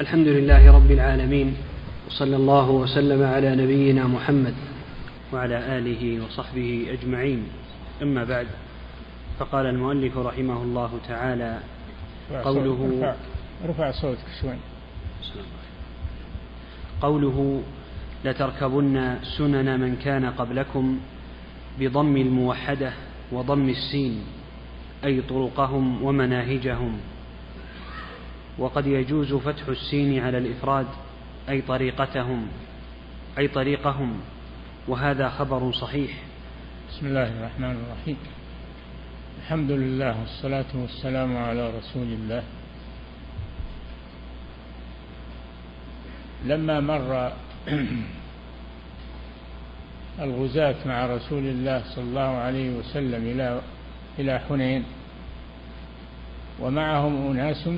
الحمد لله رب العالمين وصلى الله وسلم على نبينا محمد وعلى آله وصحبه أجمعين. أما بعد فقال المؤلف رحمه الله تعالى قوله رفع, رفع صوتك شوي. قوله لتركبن سنن من كان قبلكم بضم الموحدة وضم السين أي طرقهم ومناهجهم. وقد يجوز فتح السين على الإفراد أي طريقتهم أي طريقهم. وهذا خبر صحيح. بسم الله الرحمن الرحيم. الحمد لله والصلاة والسلام على رسول الله. لما مر الغزاة مع رسول الله صلى الله عليه وسلم إلى إلى حنين ومعهم أناس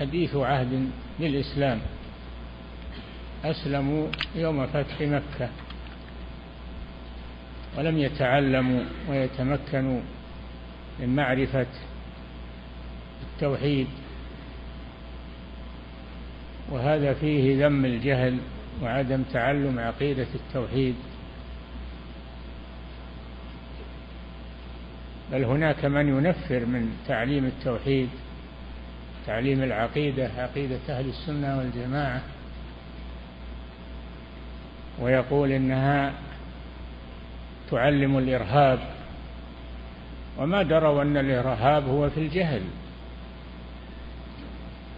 حديث عهد بالإسلام أسلموا يوم فتح مكة. ولم يتعلموا ويتمكنوا من معرفة التوحيد. وهذا فيه ذم الجهل وعدم تعلم عقيدة التوحيد. بل هناك من ينفر من تعليم التوحيد. تعليم العقيدة عقيدة أهل السنة والجماعة. ويقول إنها تعلم الإرهاب. وما دروا أن الإرهاب هو في الجهل.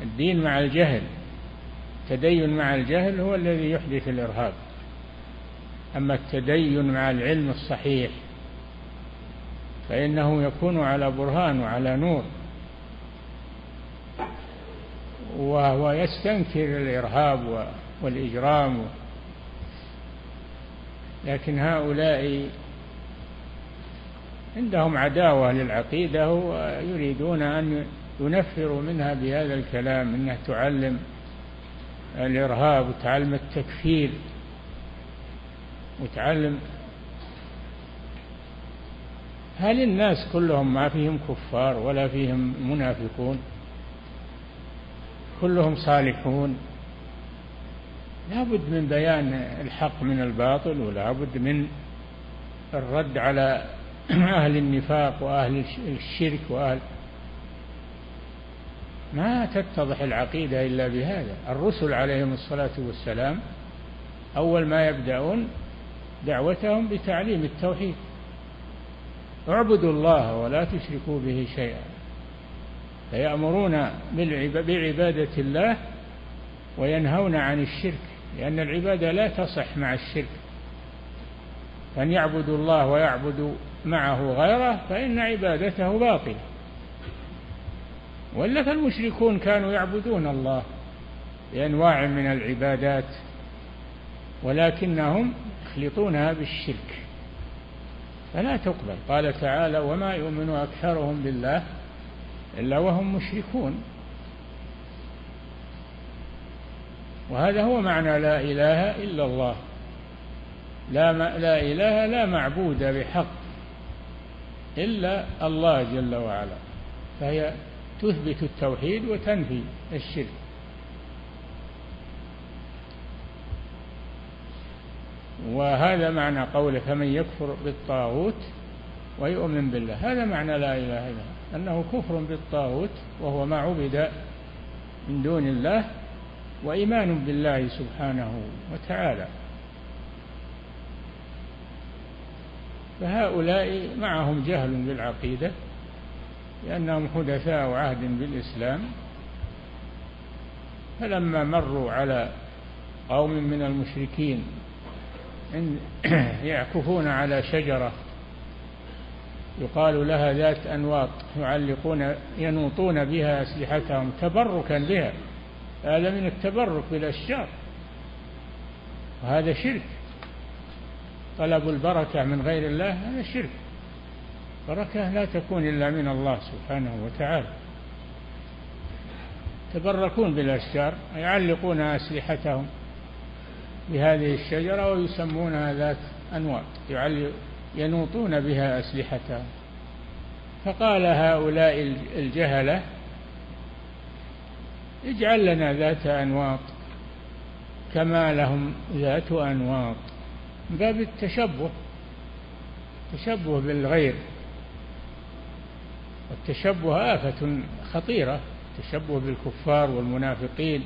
الدين مع الجهل التدين مع الجهل هو الذي يحدث الإرهاب. أما التدين مع العلم الصحيح فإنه يكون على برهان وعلى نور. وهو يستنكر الإرهاب والإجرام لكن هؤلاء عندهم عداوة للعقيدة ويريدون أن ينفروا منها بهذا الكلام أنها تعلم الإرهاب وتعلم التكفير وتعلم هل الناس كلهم ما فيهم كفار ولا فيهم منافقون؟ كلهم صالحون لا بد من بيان الحق من الباطل ولا بد من الرد على أهل النفاق وأهل الشرك وأهل. ما تتضح العقيدة إلا بهذا. الرسل عليهم الصلاة والسلام أول ما يبدأون دعوتهم بتعليم التوحيد. اعبدوا الله ولا تشركوا به شيئا. فيأمرون بعبادة الله وينهون عن الشرك لأن العبادة لا تصح مع الشرك. أن يعبدوا الله ويعبدوا معه غيره فإن عبادته باطلة. ولا فالمشركون كانوا يعبدون الله بأنواع من العبادات ولكنهم يخلطونها بالشرك. فلا تقبل. قال تعالى وما يؤمن أكثرهم بالله إلا وهم مشركون. وهذا هو معنى لا إله إلا الله. لا, لا إله لا معبود بحق إلا الله جل وعلا. فهي تثبت التوحيد وتنفي الشرك. وهذا معنى قوله فمن يكفر بالطاغوت ويؤمن بالله. هذا معنى لا إله إلا الله. أنه كفر بالطاغوت وهو ما عبد من دون الله وإيمان بالله سبحانه وتعالى. فهؤلاء معهم جهل بالعقيدة لأنهم حدثاء عهد بالإسلام. فلما مروا على قوم من المشركين يعكفون على شجرة يقال لها ذات أنواط يعلقون ينوطون بها أسلحتهم تبركا بها. هذا من التبرك بالأشجار. وهذا شرك. طلب البركة من غير الله هذا شرك. بركة لا تكون إلا من الله سبحانه وتعالى. تبركون بالأشجار يعلقون أسلحتهم بهذه الشجرة ويسمونها ذات أنواط. ينوطون بها أسلحتهم فقال هؤلاء الجهلة اجعل لنا ذات أنواط كما لهم ذات أنواط. من باب التشبه تشبه بالغير. والتشبه آفة خطيرة التشبه بالكفار والمنافقين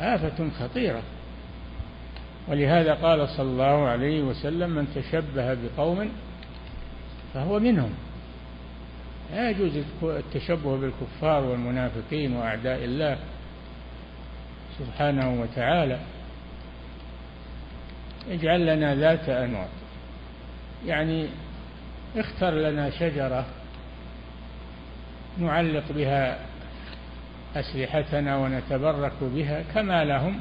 آفة خطيرة. ولهذا قال صلى الله عليه وسلم من تشبه بقوم فهو منهم. لا يجوز التشبه بالكفار والمنافقين وأعداء الله سبحانه وتعالى. اجعل لنا ذات أنواط يعني اختر لنا شجرة نعلق بها أسلحتنا ونتبرك بها كما لهم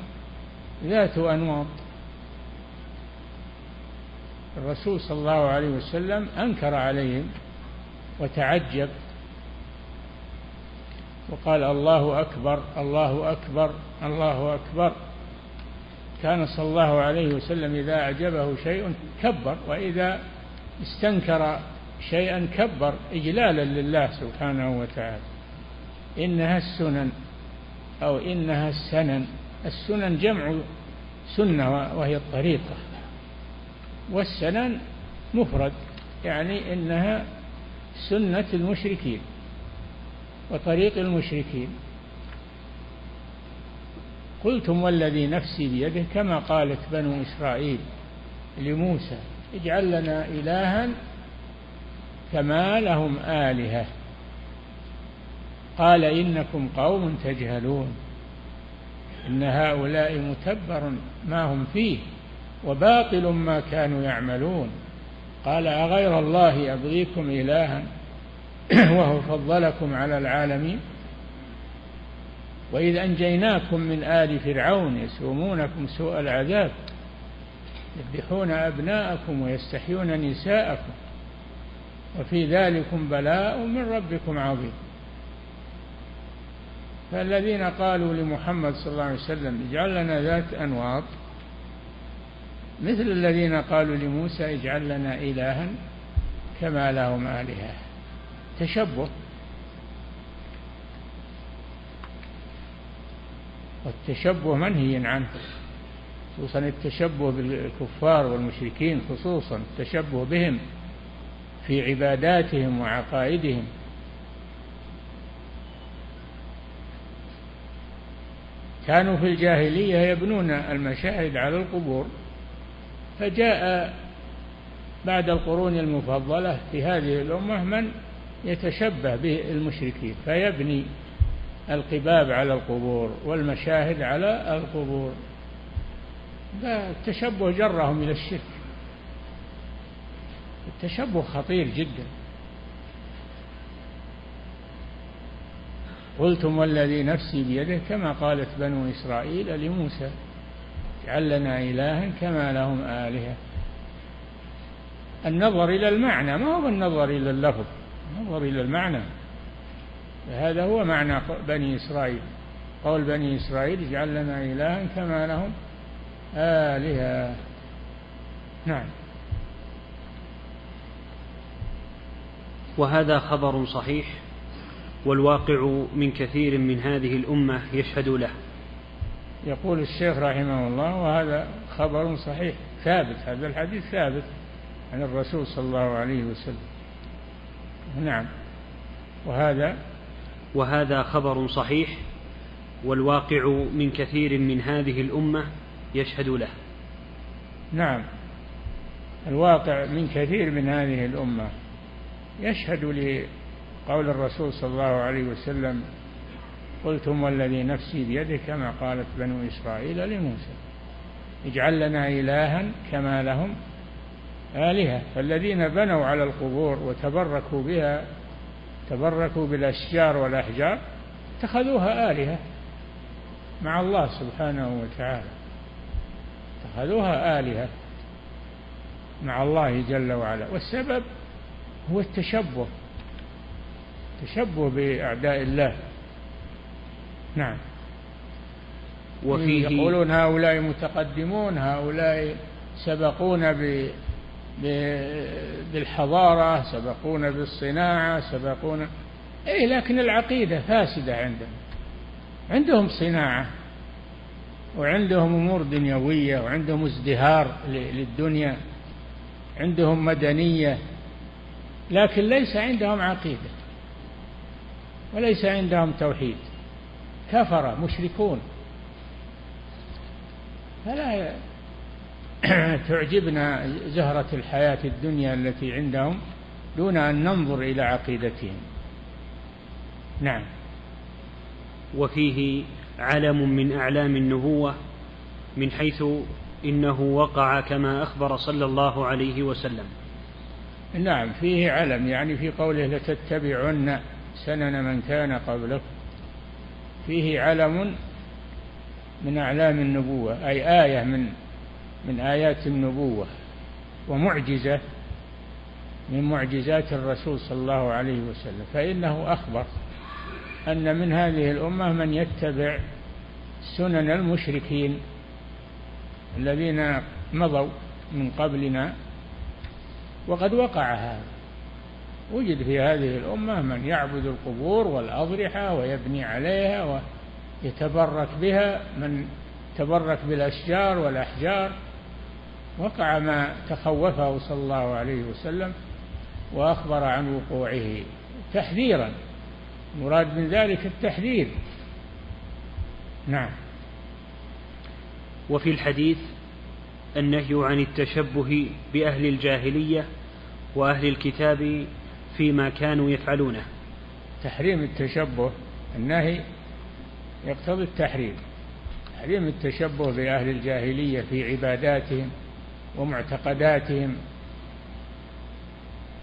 ذات أنواط الرسول صلى الله عليه وسلم أنكر عليهم وتعجب وقال الله أكبر الله أكبر الله أكبر. كان صلى الله عليه وسلم إذا أعجبه شيء كبر وإذا استنكر شيئا كبر إجلالا لله سبحانه وتعالى. إنها السنن أو إنها السنن. السنن جمع سنة وهي الطريقة. والسنن مفرد يعني إنها سنة المشركين وطريق المشركين. قلتم والذي نفسي بيده كما قالت بنو إسرائيل لموسى اجعل لنا إلها كما لهم آلهة. قال إنكم قوم تجهلون إن هؤلاء متبر ما هم فيه. وباطل ما كانوا يعملون. قال أغير الله أبغيكم إلها؟ وهو فضلكم على العالمين. وإذ أنجيناكم من آل فرعون يسومونكم سوء العذاب يذبحون أبناءكم ويستحيون نساءكم وفي ذلكم بلاء من ربكم عظيم. فالذين قالوا لمحمد صلى الله عليه وسلم اجعل لنا ذات أنواط مثل الذين قالوا لموسى اجعل لنا إلها كما لهم آلهة. تشبه. والتشبه منهي عنه خصوصا التشبه بالكفار والمشركين خصوصا التشبه بهم في عباداتهم وعقائدهم. كانوا في الجاهلية يبنون المشاهد على القبور. فجاء بعد القرون المفضلة في هذه الأمة من يتشبه بالمشركين فيبني القباب على القبور والمشاهد على القبور. التشبه جرهم إلى الشرك. التشبه خطير جدا. قلتم والذي نفسي بيده كما قالت بنو إسرائيل لموسى اجعل لنا إلها كما لهم آلهة. النظر إلى المعنى ما هو النظر إلى اللفظ؟ النظر إلى المعنى. هذا هو معنى بني إسرائيل. قول بني إسرائيل اجعل لنا إلها كما لهم آلهة. نعم. وهذا خبر صحيح والواقع من كثير من هذه الأمة يشهد له. يقول الشيخ رحمه الله وهذا خبر صحيح ثابت هذا الحديث ثابت عن الرسول صلى الله عليه وسلم. نعم. وهذا؟ وهذا خبر صحيح والواقع من كثير من هذه الأمة يشهد له. نعم. الواقع من كثير من هذه الأمة يشهد لقول الرسول صلى الله عليه وسلم قلتم والذي نفسي بيده كما قالت بنو إسرائيل لموسى. اجعل لنا إلها كما لهم آلهة. فالذين بنوا على القبور وتبركوا بها تبركوا بالأشجار والأحجار اتخذوها آلهة مع الله سبحانه وتعالى. اتخذوها آلهة مع الله جل وعلا. والسبب هو التشبه تشبه بأعداء الله. نعم. وفيه يقولون هؤلاء متقدمون هؤلاء سبقونا ب بالحضارة سبقونا بالصناعة سبقونا أي لكن العقيدة فاسدة عندهم. عندهم صناعة وعندهم أمور دنيوية وعندهم ازدهار للدنيا عندهم مدنية لكن ليس عندهم عقيدة وليس عندهم توحيد. كفر مشركون. فلا تعجبنا زهرة الحياة الدنيا التي عندهم دون أن ننظر إلى عقيدتهم. نعم. وفيه علم من أعلام النبوة من حيث إنه وقع كما أخبر صلى الله عليه وسلم. نعم فيه علم يعني في قوله لتتبعن سنن من كان قبلكم. فيه علم من أعلام النبوة أي آية من من آيات النبوة ومعجزة من معجزات الرسول صلى الله عليه وسلم. فإنه أخبر أن من هذه الأمة من يتبع سنن المشركين الذين مضوا من قبلنا وقد وقع هذا. وجد في هذه الأمة من يعبد القبور والأضرحة ويبني عليها ويتبرك بها من تبرك بالأشجار والأحجار. وقع ما تخوفه صلى الله عليه وسلم وأخبر عن وقوعه تحذيرا. مراد من ذلك التحذير. نعم. وفي الحديث النهي عن التشبه بأهل الجاهلية وأهل الكتاب فيما كانوا يفعلونه. تحريم التشبه النهي يقتضي التحريم. تحريم التشبه بأهل الجاهلية في عباداتهم ومعتقداتهم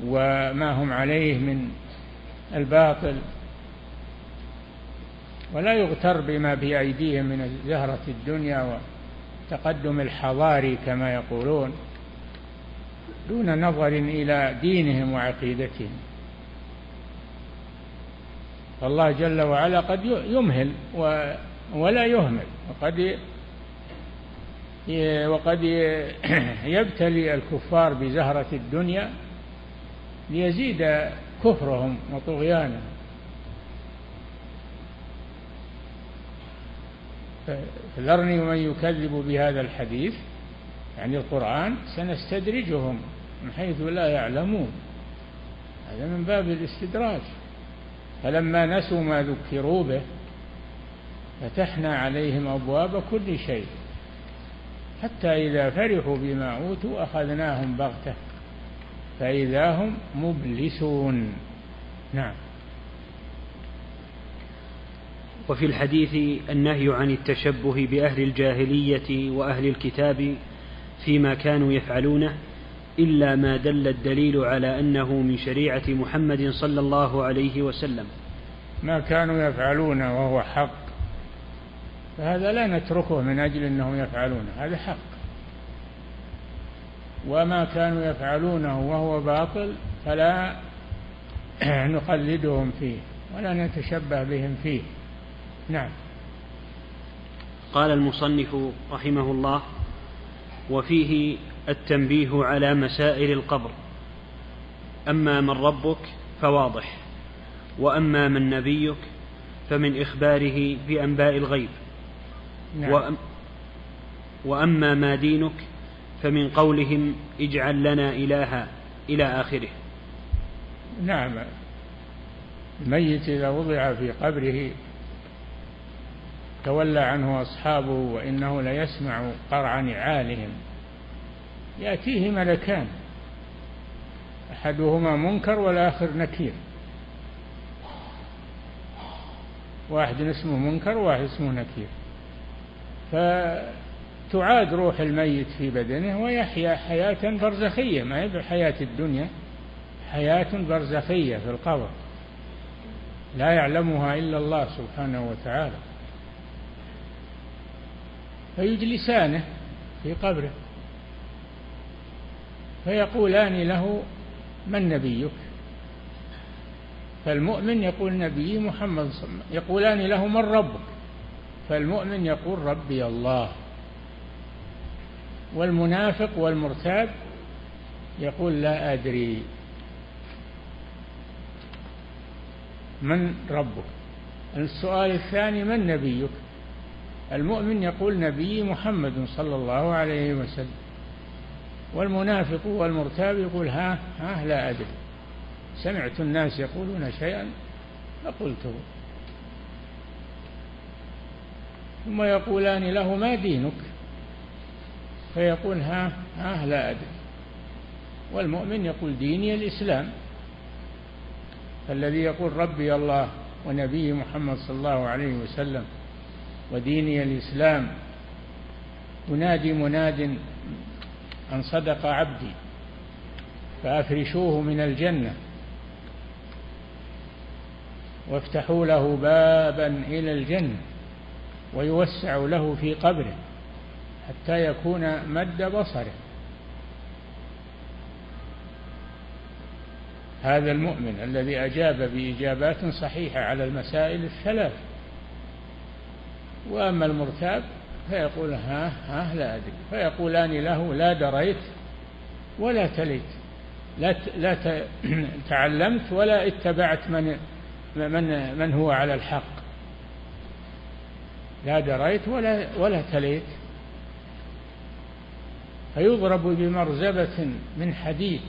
وما هم عليه من الباطل. ولا يغتر بما بأيديهم من زهرة الدنيا وتقدم الحضاري كما يقولون. دون نظر إلى دينهم وعقيدتهم. فالله جل وعلا قد يمهل ولا يهمل وقد وقد يبتلي الكفار بزهرة الدنيا ليزيد كفرهم وطغيانهم. فذرني ومن يكذب بهذا الحديث يعني القرآن سنستدرجهم. من حيث لا يعلمون. هذا من باب الاستدراج. فلما نسوا ما ذكروا به فتحنا عليهم أبواب كل شيء. حتى إذا فرحوا بما أوتوا أخذناهم بغتة. فإذا هم مبلسون. نعم. وفي الحديث النهي عن التشبه بأهل الجاهلية وأهل الكتاب فيما كانوا يفعلونه إلا ما دل الدليل على أنه من شريعة محمد صلى الله عليه وسلم. ما كانوا يفعلون وهو حق فهذا لا نتركه من أجل أنهم يفعلونه هذا حق. وما كانوا يفعلونه وهو باطل فلا نقلدهم فيه ولا نتشبه بهم فيه. نعم. قال المصنف رحمه الله وفيه التنبيه على مسائل القبر. أما من ربك فواضح وأما من نبيك فمن إخباره بأنباء الغيب. نعم. وأما ما دينك فمن قولهم اجعل لنا إلها إلى آخره. نعم. الميت إذا وضع في قبره تولى عنه أصحابه وإنه ليسمع قرع نعالهم. يأتيه ملكان أحدهما منكر والآخر نكير. واحد اسمه منكر وواحد اسمه نكير. فتعاد روح الميت في بدنه ويحيا حياة برزخية ما هي حياة الدنيا؟ حياة برزخية في القبر. لا يعلمها إلا الله سبحانه وتعالى. فيجلسانه في قبره. فيقولان له من نبيك؟ فالمؤمن يقول نبي محمد صلى الله عليه وسلم. يقولان له من ربك؟ فالمؤمن يقول ربي الله. والمنافق والمرتاب يقول لا أدري. من ربك؟ السؤال الثاني من نبيك؟ المؤمن يقول نبي محمد صلى الله عليه وسلم. والمنافق والمرتاب يقول ها ها لا أدري. سمعت الناس يقولون شيئا فقلته ثم يقولان له ما دينك؟ فيقول ها ها لا أدري. والمؤمن يقول ديني الإسلام. فالذي يقول ربي الله ونبي محمد صلى الله عليه وسلم وديني الإسلام ينادي مناد أن صدق عبدي فأفرشوه من الجنة وافتحوا له بابا إلى الجنة ويوسع له في قبره حتى يكون مد بصره. هذا المؤمن الذي أجاب بإجابات صحيحة على المسائل الثلاث وأما المرتاب فيقول ها ها لا أدري. فيقولان له لا دريت ولا تليت. لا لا تعلمت ولا اتبعت من من من هو على الحق. لا دريت ولا ولا تليت. فيضرب بمرزبة من حديد.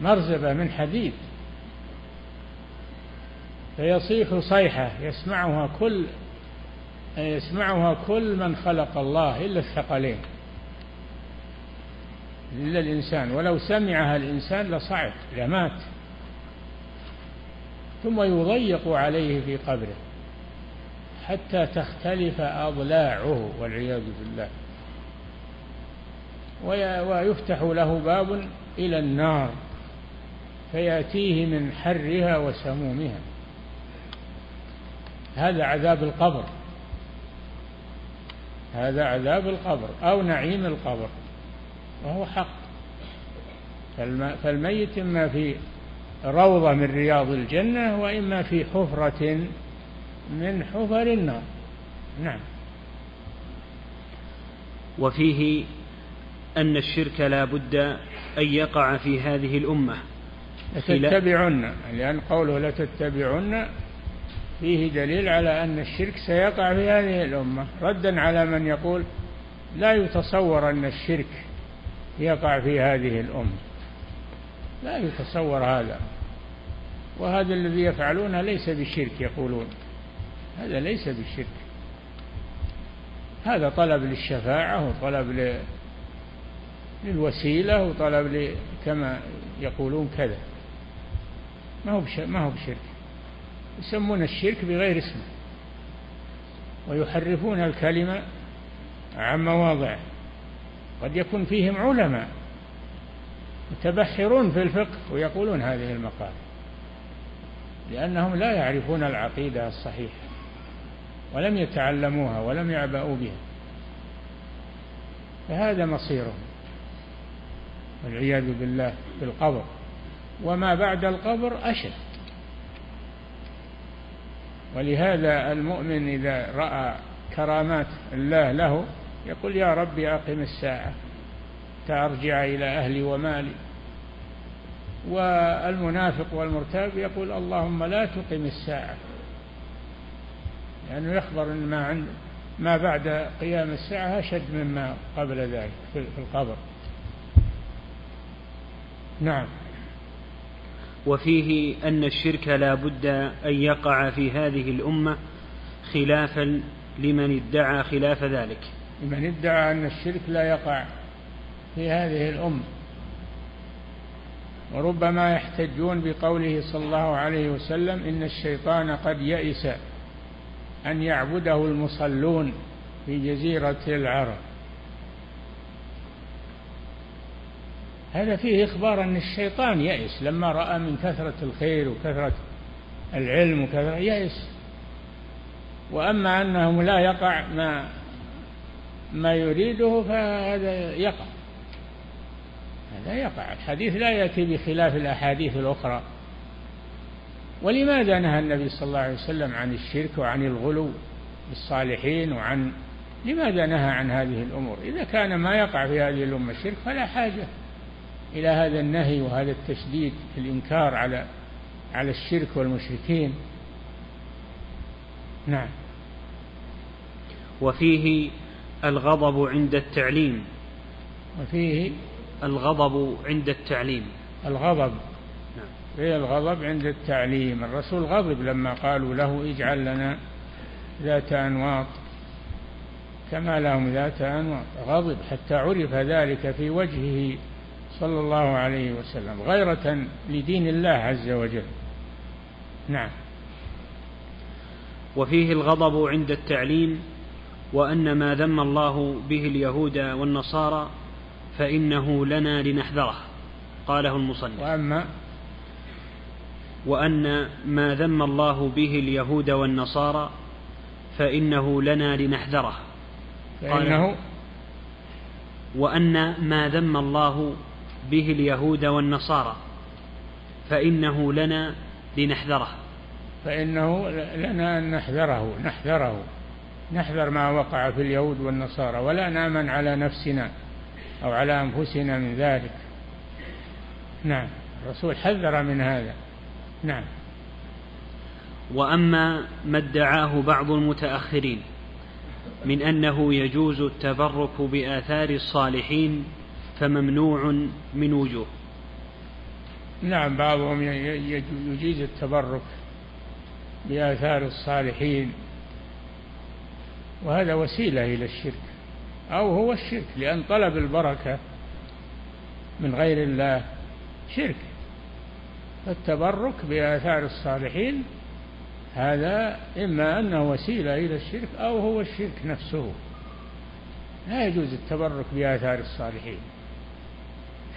مرزبة من حديد. فيصيح صيحة يسمعها كل يسمعها كل من خلق الله إلا الثقلين. إلا الإنسان. ولو سمعها الإنسان لصعق لمات. ثم يضيق عليه في قبره حتى تختلف أضلاعه والعياذ بالله. ويفتح له باب إلى النار فيأتيه من حرها وسمومها. هذا عذاب القبر. هذا عذاب القبر أو نعيم القبر وهو حق. فالميت إما في روضة من رياض الجنة وإما في حفرة من حفر النار. نعم. وفيه أن الشرك لا بد أن يقع في هذه الأمة. لتتبعن لأن قوله لتتبعن فيه دليل على أن الشرك سيقع في هذه الأمة. ردا على من يقول لا يتصور أن الشرك يقع في هذه الأمة. لا يتصور هذا. وهذا الذي يفعلونه ليس بشرك يقولون. هذا ليس بالشرك هذا طلب للشفاعة وطلب للوسيلة وطلب كما يقولون كذا. ما هو ما هو بشرك. يسمون الشرك بغير اسمه ويحرفون الكلمة عن مواضعه قد يكون فيهم علماء متبحرون في الفقه ويقولون هذه المقال لأنهم لا يعرفون العقيدة الصحيحة ولم يتعلموها ولم يعبأوا بها فهذا مصيرهم والعياذ بالله في القبر وما بعد القبر أشد. ولهذا المؤمن إذا رأى كرامات الله له يقول يا ربي أقم الساعة ترجع إلى أهلي ومالي. والمنافق والمرتاب يقول اللهم لا تقم الساعة لأنه يخبر أن ما عند ما بعد قيام الساعة أشد مما قبل ذلك في القبر. نعم. وفيه أن الشرك لا بد أن يقع في هذه الأمة خلافا لمن ادعى خلاف ذلك. لمن ادعى أن الشرك لا يقع في هذه الأمة وربما يحتجون بقوله صلى الله عليه وسلم إن الشيطان قد يئس أن يعبده المصلون في جزيرة العرب. هذا فيه إخبار أن الشيطان يئس لما رأى من كثرة الخير وكثرة العلم وكثرة يئس وأما أنه لا يقع ما ما يريده فهذا يقع. هذا يقع. الحديث لا يأتي بخلاف الأحاديث الأخرى. ولماذا نهى النبي صلى الله عليه وسلم عن الشرك وعن الغلو بالصالحين وعن لماذا نهى عن هذه الأمور؟ إذا كان ما يقع في هذه الأمة الشرك فلا حاجة. إلى هذا النهي وهذا التشديد في الإنكار على على الشرك والمشركين. نعم. وفيه الغضب عند التعليم. وفيه الغضب عند التعليم. الغضب. نعم. فيه الغضب عند التعليم. الرسول غضب لما قالوا له اجعل لنا ذات أنواط كما لهم ذات أنواط. غضب حتى عرف ذلك في وجهه صلى الله عليه وسلم غيرة لدين الله عز وجل. نعم. وفيه الغضب عند التعليم وأن ما ذم الله به اليهود والنصارى فإنه لنا لنحذره قاله المصنف. وأما وأن ما ذم الله به اليهود والنصارى فإنه لنا لنحذره فإنه وأن ما ذم الله به اليهود والنصارى فإنه لنا لنحذره. فإنه لنا أن نحذره نحذره نحذر ما وقع في اليهود والنصارى ولا نامن على نفسنا أو على أنفسنا من ذلك. نعم الرسول حذر من هذا. نعم. وأما ما ادعاه بعض المتأخرين من أنه يجوز التبرك بآثار الصالحين فممنوع من وجوه. نعم بعضهم يجيز التبرك بآثار الصالحين وهذا وسيلة إلى الشرك أو هو الشرك لأن طلب البركة من غير الله شرك. فالتبرك بآثار الصالحين هذا إما أنه وسيلة إلى الشرك أو هو الشرك نفسه. لا يجوز التبرك بآثار الصالحين.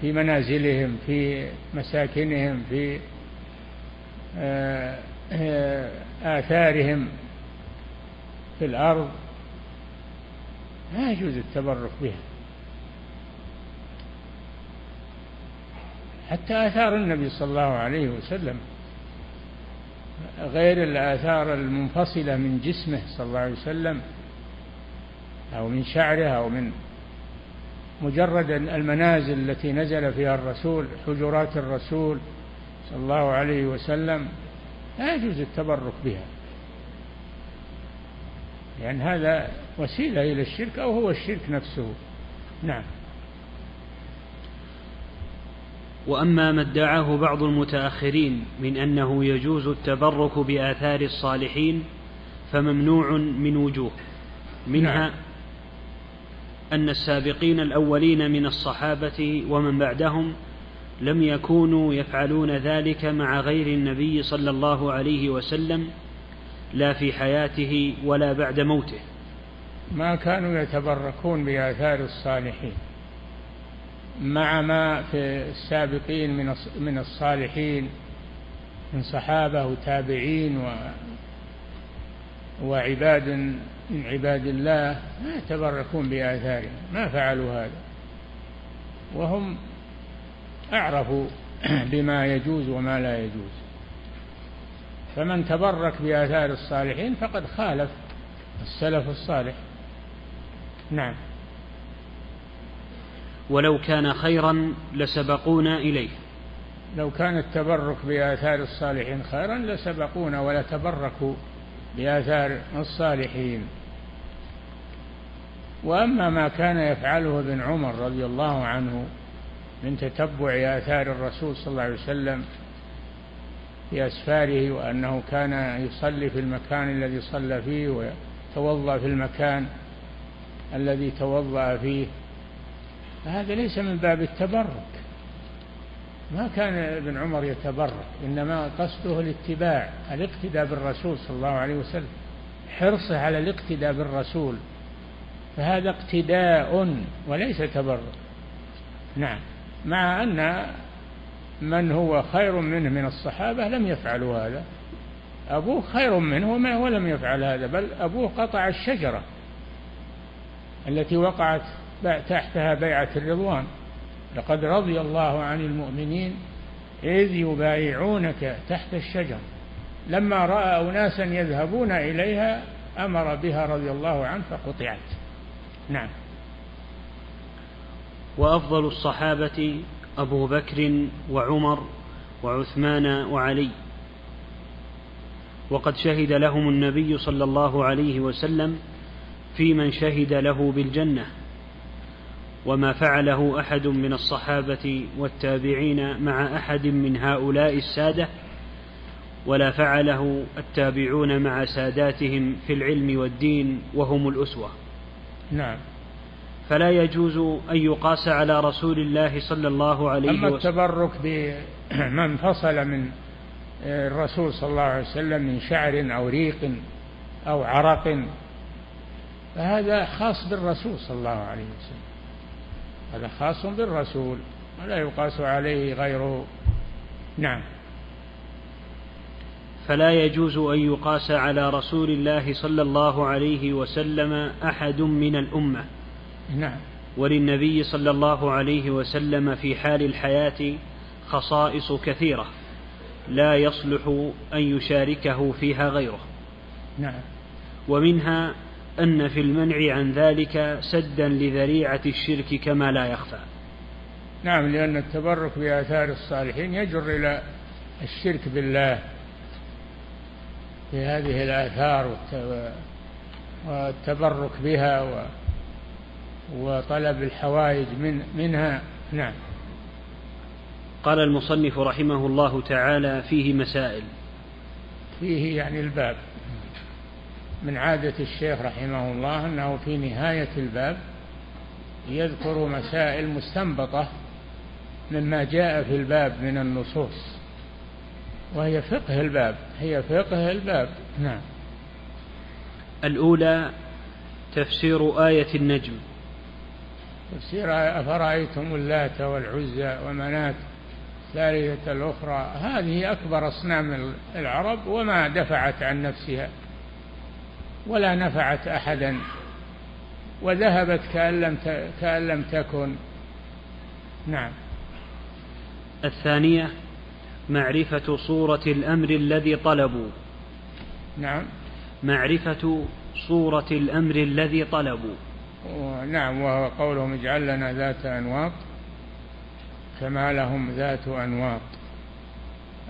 في منازلهم في مساكنهم في آه، آه، آثارهم في الأرض. لا يجوز التبرك بها. حتى آثار النبي صلى الله عليه وسلم غير الآثار المنفصلة من جسمه صلى الله عليه وسلم أو من شعره أو من مجرد المنازل التي نزل فيها الرسول حجرات الرسول صلى الله عليه وسلم لا يجوز التبرك بها. لأن هذا وسيلة إلى الشرك أو هو الشرك نفسه. نعم. وأما ما ادعاه بعض المتأخرين من أنه يجوز التبرك بآثار الصالحين فممنوع من وجوه. منها نعم. أن السابقين الأولين من الصحابة ومن بعدهم لم يكونوا يفعلون ذلك مع غير النبي صلى الله عليه وسلم لا في حياته ولا بعد موته. ما كانوا يتبركون بآثار الصالحين مع ما في السابقين من من الصالحين من صحابة وتابعين و وعباد من عباد الله ما يتبركون بآثارهم ما فعلوا هذا. وهم أعرفوا بما يجوز وما لا يجوز. فمن تبرك بآثار الصالحين فقد خالف السلف الصالح. نعم. ولو كان خيرا لسبقونا إليه. لو كان التبرك بآثار الصالحين خيرا لسبقونا ولا تبركوا بآثار الصالحين. وأما ما كان يفعله ابن عمر رضي الله عنه من تتبع آثار الرسول صلى الله عليه وسلم في أسفاره وأنه كان يصلي في المكان الذي صلى فيه ويتوضأ في المكان الذي توضأ فيه فهذا ليس من باب التبرك ما كان ابن عمر يتبرك إنما قصده الاتباع الاقتداء بالرسول صلى الله عليه وسلم حرصه على الاقتداء بالرسول. فهذا اقتداء وليس تبرك. نعم مع أن من هو خير منه من الصحابة لم يفعلوا هذا. أبوه خير منه ولم يفعل هذا بل أبوه قطع الشجرة التي وقعت تحتها بيعة الرضوان. لقد رضي الله عن المؤمنين إذ يبايعونك تحت الشجر. لما رأى أناسا يذهبون إليها أمر بها رضي الله عنه فقطعت. نعم. وأفضل الصحابة أبو بكر وعمر وعثمان وعلي. وقد شهد لهم النبي صلى الله عليه وسلم في من شهد له بالجنة. وما فعله أحد من الصحابة والتابعين مع أحد من هؤلاء السادة ولا فعله التابعون مع ساداتهم في العلم والدين وهم الأسوة. نعم. فلا يجوز أن يقاس على رسول الله صلى الله عليه وسلم. أما التبرك بمن فصل من الرسول صلى الله عليه وسلم من شعر أو ريق أو عرق فهذا خاص بالرسول صلى الله عليه وسلم. هذا خاص بالرسول ولا يقاس عليه غيره. نعم. فلا يجوز أن يقاس على رسول الله صلى الله عليه وسلم أحد من الأمة. نعم. وللنبي صلى الله عليه وسلم في حال الحياة خصائص كثيرة لا يصلح أن يشاركه فيها غيره. نعم. ومنها أن في المنع عن ذلك سدا لذريعة الشرك كما لا يخفى. نعم لأن التبرك بآثار الصالحين يجر إلى الشرك بالله في هذه الآثار والتبرك بها وطلب الحوائج من منها. نعم. قال المصنف رحمه الله تعالى فيه مسائل. فيه يعني الباب. من عادة الشيخ رحمه الله أنه في نهاية الباب يذكر مسائل مستنبطة مما جاء في الباب من النصوص. وهي فقه الباب هي فقه الباب. نعم. الأولى تفسير آية النجم. تفسير أفرأيتم اللات والعزى ومناة ثالثة الأخرى هذه أكبر أصنام العرب وما دفعت عن نفسها. ولا نفعت أحدا وذهبت كأن لم كأن لم تكن. نعم. الثانية معرفة صورة الأمر الذي طلبوا. نعم. معرفة صورة الأمر الذي طلبوا. نعم وهو قولهم اجعل لنا ذات أنواط كما لهم ذات أنواط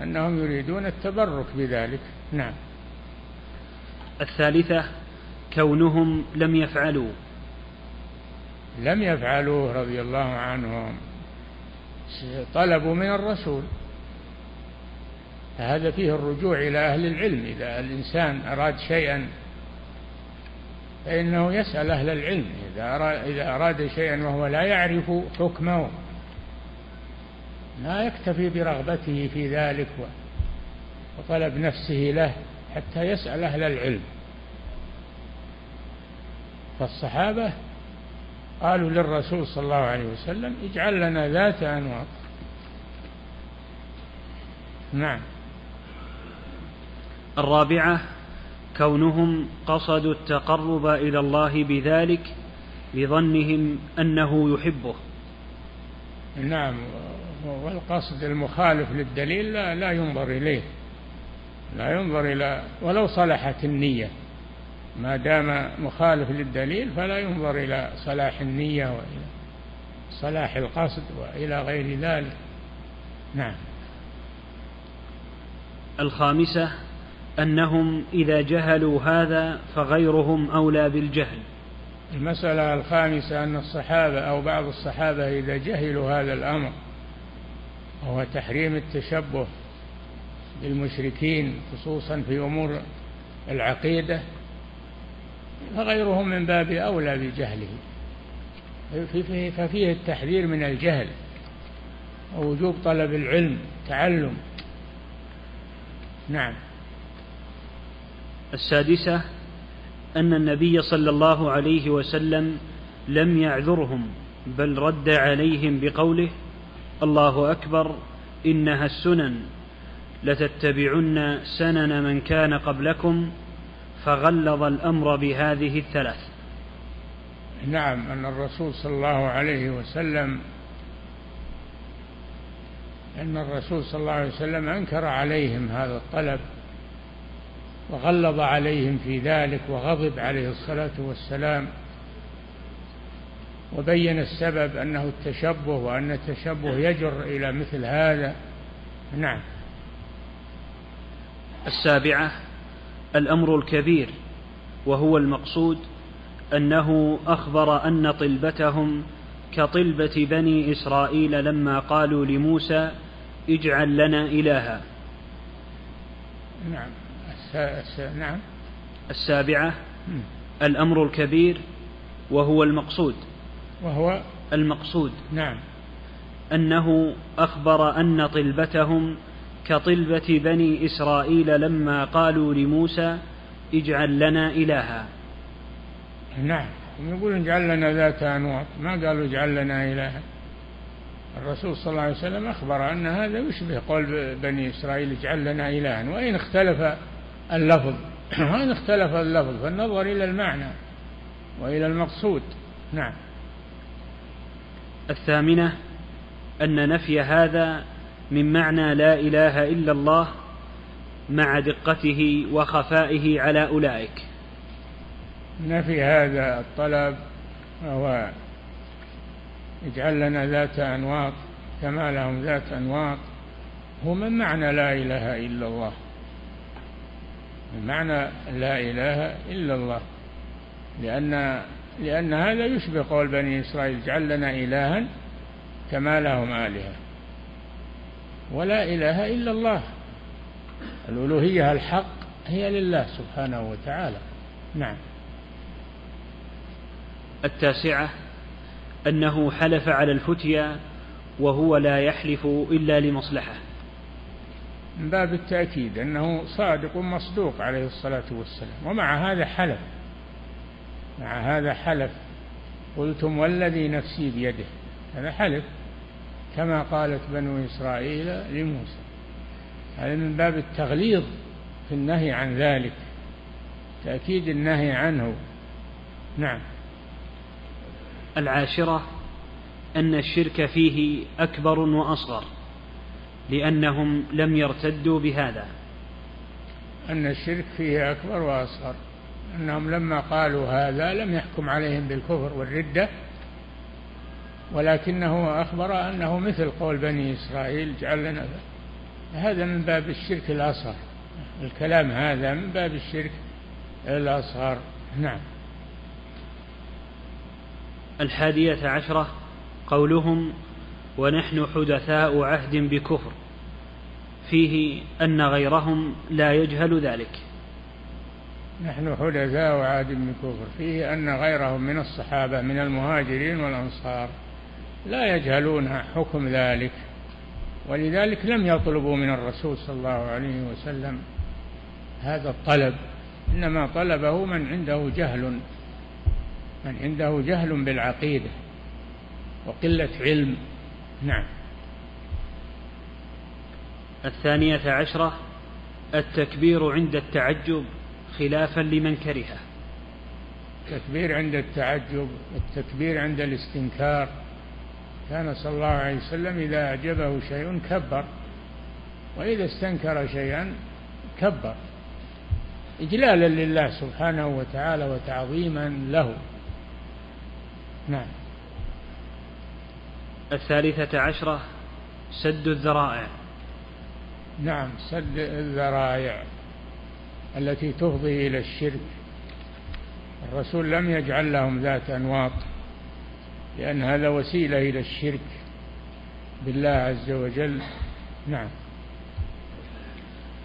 أنهم يريدون التبرك بذلك. نعم. الثالثة كونهم لم يفعلوا. لم يفعلوه رضي الله عنهم. طلبوا من الرسول. هذا فيه الرجوع إلى أهل العلم. إذا الإنسان أراد شيئا فإنه يسأل أهل العلم. إذا أراد, شيئا وهو لا يعرف حكمه لا يكتفي برغبته في ذلك وطلب نفسه له حتى يسأل أهل العلم. فالصحابة قالوا للرسول صلى الله عليه وسلم اجعل لنا ذات أنواط نعم. الرابعة كونهم قصدوا التقرب إلى الله بذلك لظنهم أنه يحبه. نعم. والقصد المخالف للدليل لا, لا ينظر إليه. لا ينظر إلى ولو صلحت النية. ما دام مخالف للدليل فلا ينظر إلى صلاح النية وإلى صلاح القصد وإلى غير ذلك. نعم. الخامسة أنهم إذا جهلوا هذا فغيرهم أولى بالجهل. المسألة الخامسة أن الصحابة أو بعض الصحابة إذا جهلوا هذا الأمر وهو تحريم التشبه بالمشركين خصوصا في أمور العقيدة فغيرهم من باب أولى بجهله. ففيه التحذير من الجهل ووجوب طلب العلم تعلم. نعم. السادسة أن النبي صلى الله عليه وسلم لم يعذرهم بل رد عليهم بقوله الله أكبر إنها السنن لتتبعن سنن من كان قبلكم فغلظ الأمر بهذه الثلاث. نعم أن الرسول صلى الله عليه وسلم أن الرسول صلى الله عليه وسلم أنكر عليهم هذا الطلب وغلظ عليهم في ذلك وغضب عليه الصلاة والسلام وبين السبب أنه التشبه وأن التشبه يجر إلى مثل هذا. نعم. السابعة الأمر الكبير وهو المقصود أنه أخبر أن طلبتهم كطلبة بني إسرائيل لما قالوا لموسى اجعل لنا إلها. نعم. نعم. السابعة الأمر الكبير وهو المقصود. وهو؟ المقصود. نعم. أنه أخبر أن طلبتهم كطلبة بني إسرائيل لما قالوا لموسى اجعل لنا إلها. نعم. يقول اجعل لنا ذات أنواط ما قالوا اجعل لنا إلها. الرسول صلى الله عليه وسلم أخبر أن هذا يشبه قول بني إسرائيل اجعل لنا إلها. وإن اختلف اللفظ وإن اختلف اللفظ فالنظر إلى المعنى وإلى المقصود. نعم. الثامنة أن نفي هذا من معنى لا إله إلا الله مع دقته وخفائه على أولئك. نفي هذا الطلب وهو اجعل لنا ذات أنواط كما لهم ذات أنواط هو من معنى لا إله إلا الله؟ من معنى لا إله إلا الله. لأن لأن هذا يشبه قول بني إسرائيل اجعل لنا إلها كما لهم آلهة. ولا إله إلا الله. الألوهية الحق هي لله سبحانه وتعالى. نعم. التاسعة أنه حلف على الفتيا وهو لا يحلف إلا لمصلحة. من باب التأكيد أنه صادق مصدوق عليه الصلاة والسلام. ومع هذا حلف. مع هذا حلف. قلتم والذي نفسي بيده. هذا حلف. كما قالت بنو إسرائيل لموسى. هذا من باب التغليظ في النهي عن ذلك تأكيد النهي عنه. نعم. العاشرة أن الشرك فيه أكبر وأصغر لأنهم لم يرتدوا بهذا. أن الشرك فيه أكبر وأصغر أنهم لما قالوا هذا لم يحكم عليهم بالكفر والردة ولكنه أخبر أنه مثل قول بني إسرائيل جعل لنا هذا من باب الشرك الأصغر. الكلام هذا من باب الشرك الأصغر. نعم. الحادية عشرة قولهم ونحن حدثاء عهد بكفر. فيه أن غيرهم لا يجهل ذلك. نحن حدثاء عهد بكفر. فيه أن غيرهم من الصحابة من المهاجرين والأنصار. لا يجهلون حكم ذلك ولذلك لم يطلبوا من الرسول صلى الله عليه وسلم هذا الطلب إنما طلبه من عنده جهل من عنده جهل بالعقيدة وقلة علم. نعم. الثانية عشرة التكبير عند التعجب خلافا لمن كرهه. التكبير عند التعجب التكبير عند الاستنكار. كان صلى الله عليه وسلم إذا أعجبه شيء كبر وإذا استنكر شيئا كبر. إجلالا لله سبحانه وتعالى وتعظيما له. نعم. الثالثة عشرة سد الذرائع. نعم سد الذرائع التي تفضي إلى الشرك. الرسول لم يجعل لهم ذات أنواط. لأن هذا وسيلة إلى الشرك بالله عز وجل. نعم.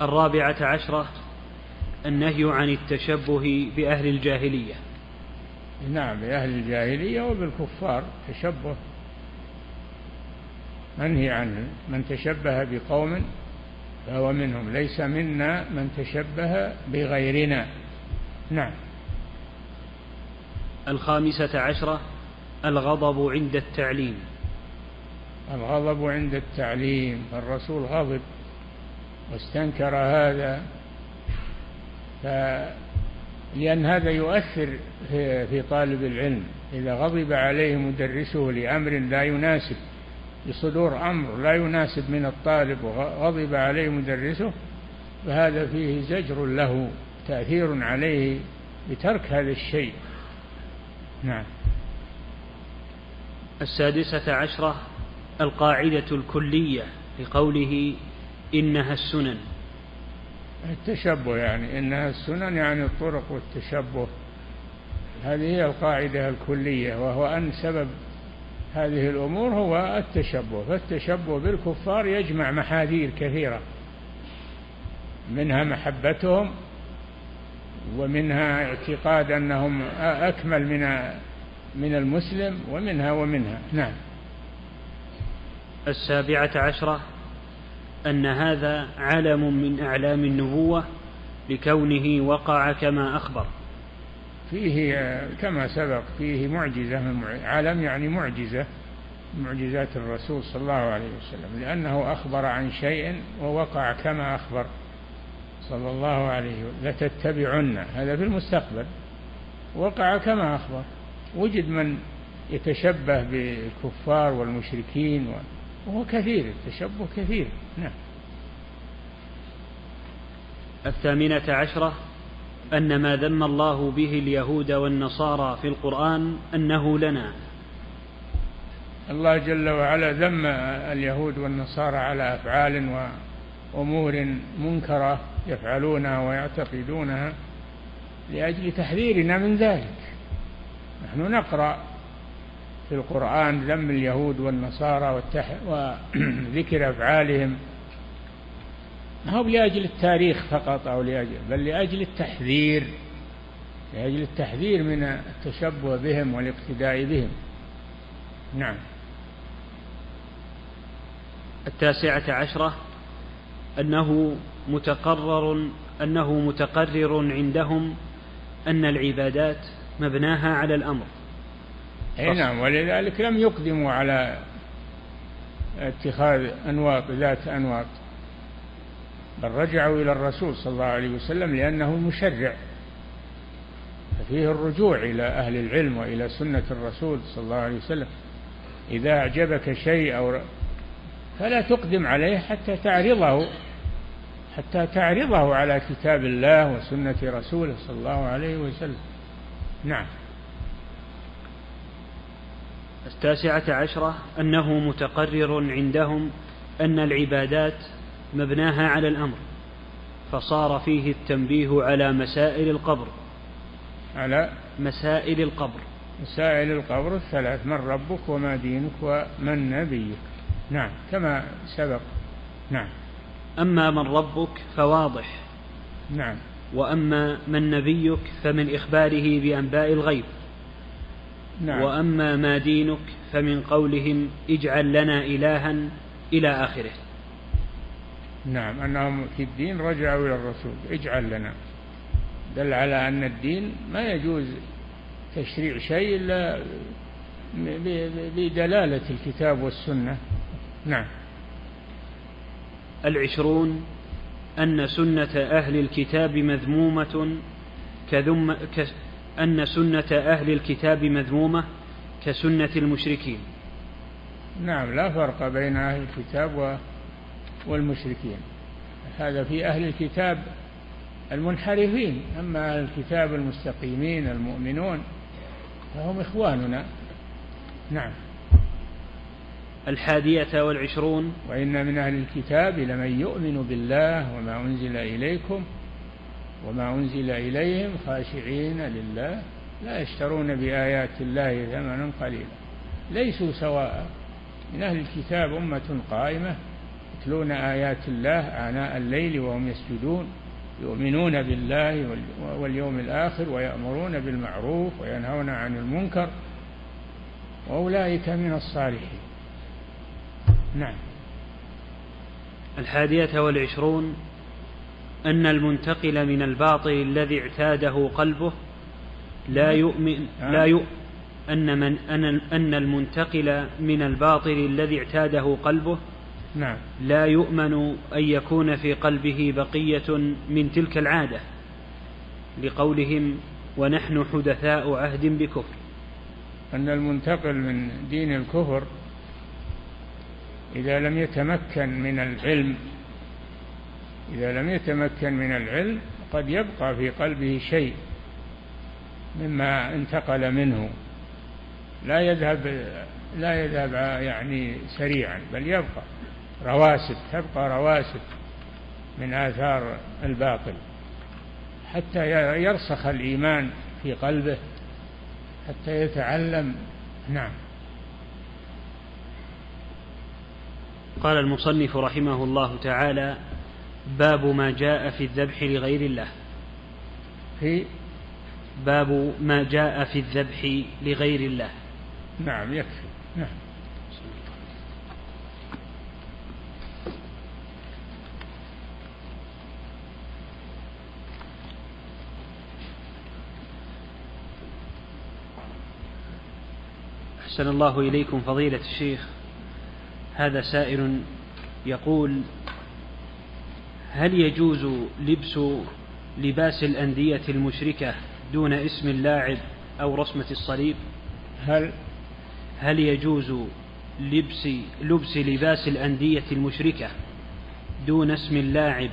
الرابعة عشرة النهي عن التشبه بأهل الجاهلية. نعم بأهل الجاهلية وبالكفار. تشبه. منهي عنه من تشبه بقوم فهو منهم. ليس منا من تشبه بغيرنا. نعم. الخامسة عشرة الغضب عند التعليم. الغضب عند التعليم. الرسول غضب واستنكر هذا. ف لأن هذا يؤثر في طالب العلم. إذا غضب عليه مدرسه لأمر لا يناسب بصدور أمر لا يناسب من الطالب وغضب عليه مدرسه فهذا فيه زجر له تأثير عليه بترك هذا الشيء. نعم. السادسة عشرة القاعدة الكلية لقوله إنها السنن. التشبه يعني إنها السنن يعني الطرق والتشبه. هذه هي القاعدة الكلية وهو أن سبب هذه الأمور هو التشبه. فالتشبه بالكفار يجمع محاذير كثيرة منها محبتهم ومنها اعتقاد أنهم أكمل من من المسلم ومنها ومنها. نعم. السابعة عشرة أن هذا علم من أعلام النبوة لكونه وقع كما أخبر. فيه كما سبق فيه معجزة من علم يعني معجزة معجزات الرسول صلى الله عليه وسلم لأنه أخبر عن شيء ووقع كما أخبر صلى الله عليه وسلم. لتتبعن هذا في المستقبل وقع كما أخبر. وجد من يتشبه بالكفار والمشركين وهو كثير التشبه كثير. نعم. الثامنة عشرة أن ما ذم الله به اليهود والنصارى في القرآن أنه لنا. الله جل وعلا ذم اليهود والنصارى على أفعال وأمور منكرة يفعلونها ويعتقدونها لأجل تحذيرنا من ذلك. نحن نقرأ في القرآن ذم اليهود والنصارى. وذكر أفعالهم. ما هو لأجل التاريخ فقط أو لأجل بل لأجل التحذير. لأجل التحذير من التشبه بهم والاقتداء بهم. نعم. التاسعة عشرة أنه متقرر أنه متقرر عندهم أن العبادات مبناها على الأمر. أي نعم ولذلك لم يقدموا على اتخاذ أنواط ذات أنواط بل رجعوا إلى الرسول صلى الله عليه وسلم لأنه المشرع ففيه الرجوع إلى أهل العلم وإلى سنة الرسول صلى الله عليه وسلم. إذا أعجبك شيء أو فلا تقدم عليه حتى تعرضه حتى تعرضه على كتاب الله وسنة رسوله صلى الله عليه وسلم. نعم. التاسعة عشرة أنه متقرر عندهم أن العبادات مبناها على الأمر فصار فيه التنبيه على مسائل القبر. على مسائل القبر. مسائل القبر الثلاث من ربك وما دينك ومن نبيك. نعم كما سبق. نعم. أما من ربك فواضح. نعم. وأما من نبيك فمن إخباره بأنباء الغيب. نعم. وأما ما دينك فمن قولهم اجعل لنا إلها إلى آخره. نعم. أنهم في الدين رجعوا إلى الرسول. اجعل لنا. دل على أن الدين ما يجوز تشريع شيء إلا بدلالة الكتاب والسنة. نعم. العشرون أن سنة أهل الكتاب مذمومة كذم ك أن سنة أهل الكتاب مذمومة كسنة المشركين. نعم لا فرق بين أهل الكتاب والمشركين. هذا في أهل الكتاب المنحرفين أما أهل الكتاب المستقيمين المؤمنون فهم إخواننا. نعم. الحادية والعشرون. وإن من أهل الكتاب لمن يؤمن بالله وما أنزل إليكم وما أنزل إليهم خاشعين لله لا يشترون بآيات الله ثمنا قليلا. ليسوا سواء. من أهل الكتاب أمة قائمة يتلون آيات الله آناء الليل وهم يسجدون يؤمنون بالله واليوم الآخر ويأمرون بالمعروف وينهون عن المنكر. وأولئك من الصالحين. نعم. الحادية والعشرون أن المنتقل من الباطل الذي اعتاده قلبه لا يؤمن لا يؤمن أن من أن أن المنتقل من الباطل الذي اعتاده قلبه نعم. لا يؤمن أن يكون في قلبه بقية من تلك العادة لقولهم ونحن حدثاء عهد بكفر. أن المنتقل من دين الكفر إذا لم يتمكن من العلم إذا لم يتمكن من العلم قد يبقى في قلبه شيء مما انتقل منه. لا يذهب لا يذهب يعني سريعا بل يبقى رواسب تبقى رواسب من آثار الباطل. حتى يرسخ الإيمان في قلبه حتى يتعلم. نعم. قال المصنف رحمه الله تعالى باب ما جاء في الذبح لغير الله. في باب ما جاء في الذبح لغير الله. نعم يكفي. نعم. أحسن الله إليكم فضيلة الشيخ. هذا سائل يقول هل يجوز لبس لباس الأندية المشركة دون اسم اللاعب أو رسمة الصليب؟ هل؟ هل يجوز لبس لبس لباس الأندية المشركة دون اسم اللاعب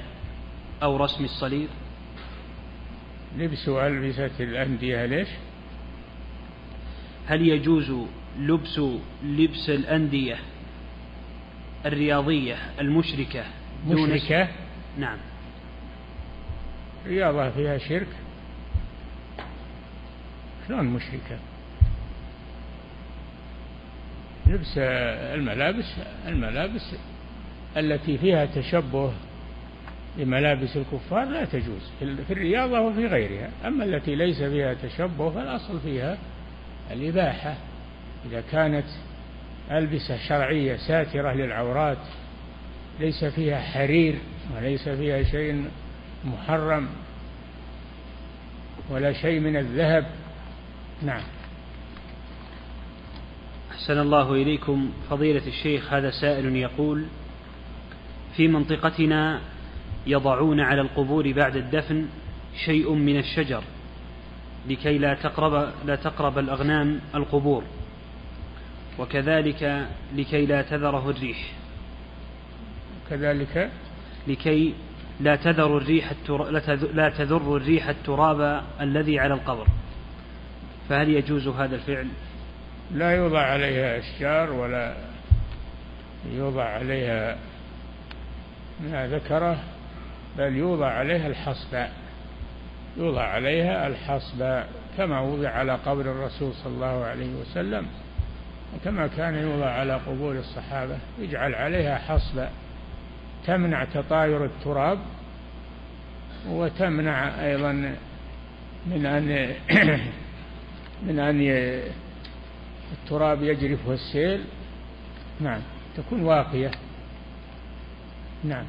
أو رسم الصليب؟ لبس ألبسة الأندية ليش؟ هل يجوز لبس لبس الأندية الرياضية المشركة دون مشركة؟ نعم. رياضة فيها شرك؟ شلون مشركة؟ لبس الملابس الملابس التي فيها تشبه بملابس الكفار لا تجوز في الرياضة وفي غيرها. أما التي ليس فيها تشبه فالأصل فيها الإباحة. إذا كانت ألبسة شرعية ساترة للعورات ليس فيها حرير وليس فيها شيء محرم ولا شيء من الذهب. نعم. أحسن الله إليكم. فضيلة الشيخ هذا سائل يقول في منطقتنا يضعون على القبور بعد الدفن شيء من الشجر لكي لا تقرب لا تقرب الأغنام القبور. وكذلك لكي لا تذره الريح. كذلك لكي لا تذر الريح لا تذر الريح التراب الذي على القبر. فهل يجوز هذا الفعل؟ لا يوضع عليها أشجار ولا يوضع عليها ما ذكره بل يوضع عليها الحصباء يوضع عليها الحصباء كما وضع على قبر الرسول صلى الله عليه وسلم. وكما كان يوضع على قبور الصحابة يجعل عليها حصباء تمنع تطاير التراب وتمنع أيضا من أن من أن التراب يجرفه السيل. نعم تكون واقية. نعم.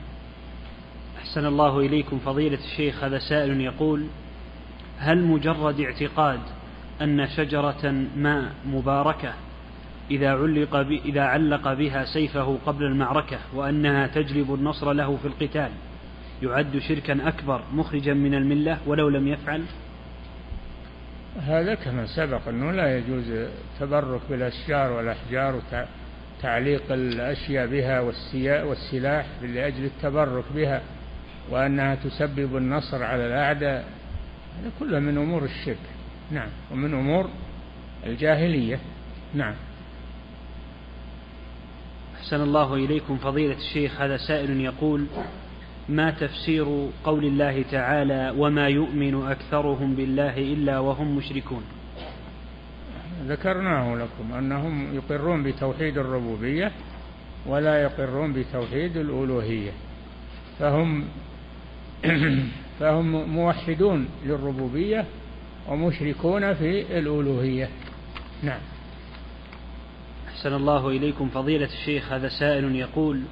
أحسن الله إليكم فضيلة الشيخ. هذا سائل يقول هل مجرد اعتقاد أن شجرة ما مباركة إذا علق. إذا علق بها سيفه قبل المعركة وأنها تجلب النصر له في القتال يعد شركا أكبر مخرجا من الملة ولو لم يفعل؟ هذا كما سبق أنه لا يجوز التبرك بالأشجار والأحجار وتعليق الأشياء بها والسلاح لأجل التبرك بها وأنها تسبب النصر على الأعداء. هذا كله من أمور الشرك. نعم. ومن أمور الجاهلية. نعم. أحسن الله إليكم فضيلة الشيخ. هذا سائل يقول ما تفسير قول الله تعالى وما يؤمن أكثرهم بالله إلا وهم مشركون؟ ذكرناه لكم أنهم يقرون بتوحيد الربوبية ولا يقرون بتوحيد الألوهية. فهم فهم موحدون للربوبية ومشركون في الألوهية. نعم. أحسن الله إليكم فضيلة الشيخ هذا سائل يقول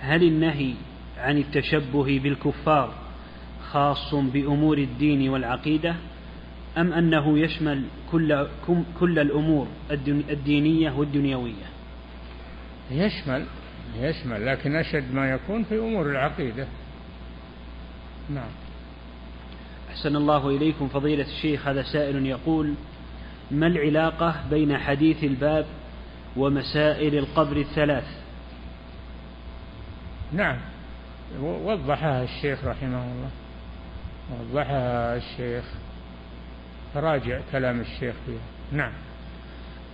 هل النهي عن التشبه بالكفار خاص بأمور الدين والعقيدة أم أنه يشمل كل, كل الأمور الدينية والدنيوية؟ يشمل يشمل لكن أشد ما يكون في أمور العقيدة. نعم. أحسن الله إليكم فضيلة الشيخ هذا سائل يقول ما العلاقة بين حديث الباب ومسائل القبر الثلاث. نعم. وضحها الشيخ رحمه الله. وضحها الشيخ. راجع كلام الشيخ فيها. نعم.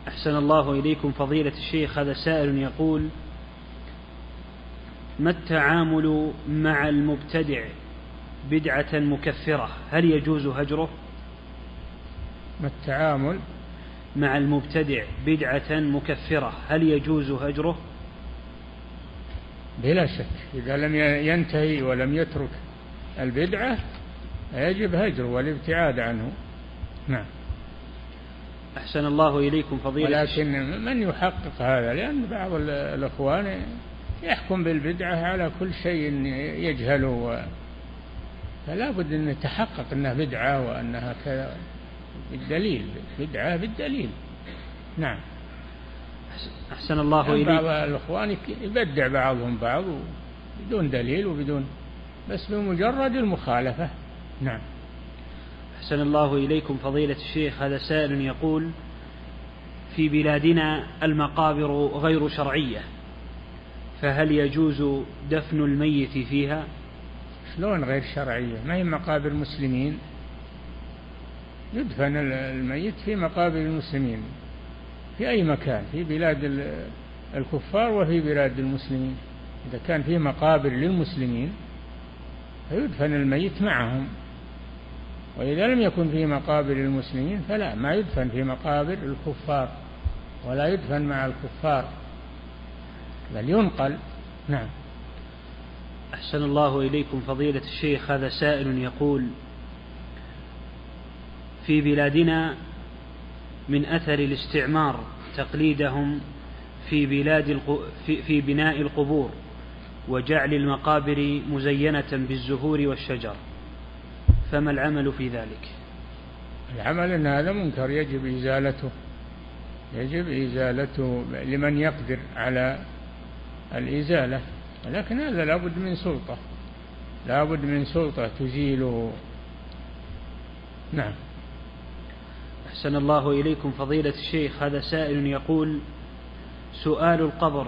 أحسن الله إليكم فضيلة الشيخ. هذا سائل يقول ما التعامل مع المبتدع بدعة مكفرة؟ هل يجوز هجره؟ ما التعامل مع المبتدع بدعة مكفرة. هل يجوز هجره؟ بلا شك. إذا لم ينتهي ولم يترك البدعة يجب هجره والابتعاد عنه. نعم. أحسن الله إليكم فضيلة ولكن من يحقق هذا؟ لأن بعض الأخوان يحكم بالبدعة على كل شيء يجهله فلا بد أن يتحقق أنها بدعة وأنها كذا. بالدليل بدعة بالدليل. نعم. أحسن الله يعني إليك. بعض الإخوان يبدع بعضهم بعض بدون دليل وبدون بس بمجرد المخالفة. نعم. أحسن الله إليكم فضيلة الشيخ. هذا سائل يقول في بلادنا المقابر غير شرعية فهل يجوز دفن الميت فيها؟ شلون غير شرعية؟ ما هي مقابر مسلمين؟ يدفن الميت في مقابر المسلمين في أي مكان في بلاد الكفار وفي بلاد المسلمين. إذا كان في مقابر للمسلمين فيدفن الميت معهم. وإذا لم يكن في مقابر المسلمين فلا ما يدفن في مقابر الكفار ولا يدفن مع الكفار. بل ينقل. نعم. أحسن الله إليكم فضيلة الشيخ هذا سائل يقول في بلادنا من أثر الاستعمار تقليدهم في بلاد في, بناء القبور وجعل المقابر مزينة بالزهور والشجر. فما العمل في ذلك؟ العمل أن هذا منكر يجب إزالته. يجب إزالته لمن يقدر على الإزالة. لكن هذا لابد من سلطة. لابد من سلطة تزيله. نعم. أحسن الله إليكم فضيلة الشيخ. هذا سائل يقول سؤال القبر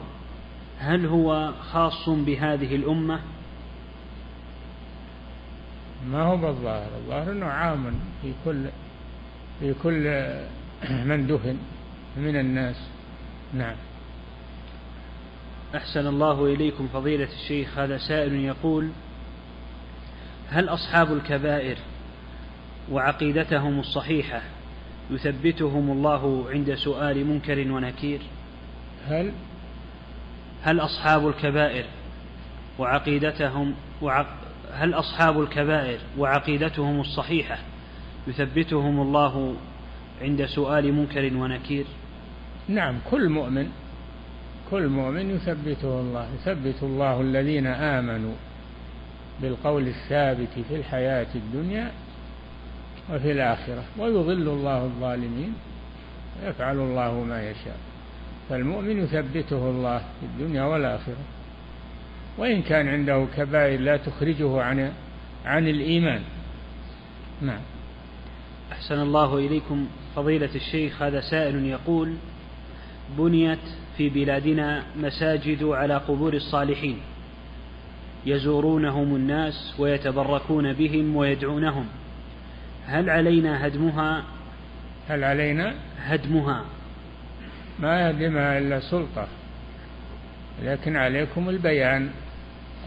هل هو خاص بهذه الأمة؟ ما هو بالظاهر. الظاهر أنه عام في كل في كل من دفن من الناس. نعم. أحسن الله إليكم فضيلة الشيخ. هذا سائل يقول هل أصحاب الكبائر وعقيدتهم الصحيحة يثبتهم الله عند سؤال منكر ونكير؟ هل؟ هل أصحاب الكبائر وعقيدتهم وعق هل أصحاب الكبائر وعقيدتهم الصحيحة يثبتهم الله عند سؤال منكر ونكير؟ نعم كل مؤمن كل مؤمن يثبته الله يثبت الله الذين آمنوا بالقول الثابت في الحياة الدنيا وفي الآخرة ويضل الله الظالمين ويفعل الله ما يشاء. فالمؤمن يثبته الله في الدنيا والآخرة. وإن كان عنده كبائر لا تخرجه عن عن الإيمان. نعم. أحسن الله إليكم فضيلة الشيخ هذا سائل يقول بنيت في بلادنا مساجد على قبور الصالحين يزورونهم الناس ويتبركون بهم ويدعونهم. هل علينا هدمها؟ هل علينا؟ هدمها. ما يهدمها إلا سلطة. لكن عليكم البيان.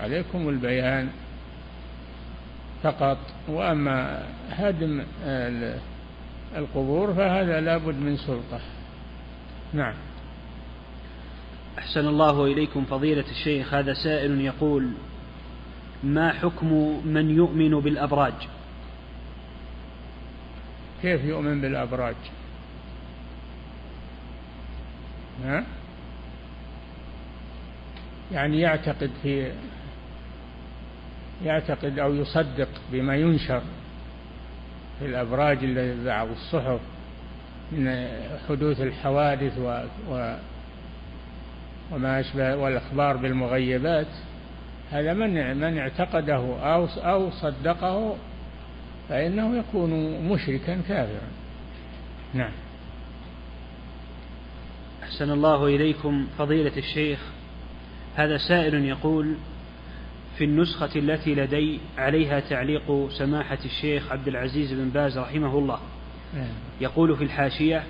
عليكم البيان فقط. وأما هدم القبور فهذا لابد من سلطة. نعم. أحسن الله إليكم فضيلة الشيخ. هذا سائل يقول ما حكم من يؤمن بالأبراج؟ كيف يؤمن بالأبراج ها؟ يعني يعتقد في يعتقد أو يصدق بما ينشر في الأبراج الذي بعض الصحف من حدوث الحوادث و, و وما أشبه والأخبار بالمغيبات هذا من من اعتقده أو أو صدقه فإنه يكون مشركا كافرا. نعم. أحسن الله إليكم فضيلة الشيخ. هذا سائل يقول في النسخة التي لدي عليها تعليق سماحة الشيخ عبد العزيز بن باز رحمه الله. نعم. يقول في الحاشية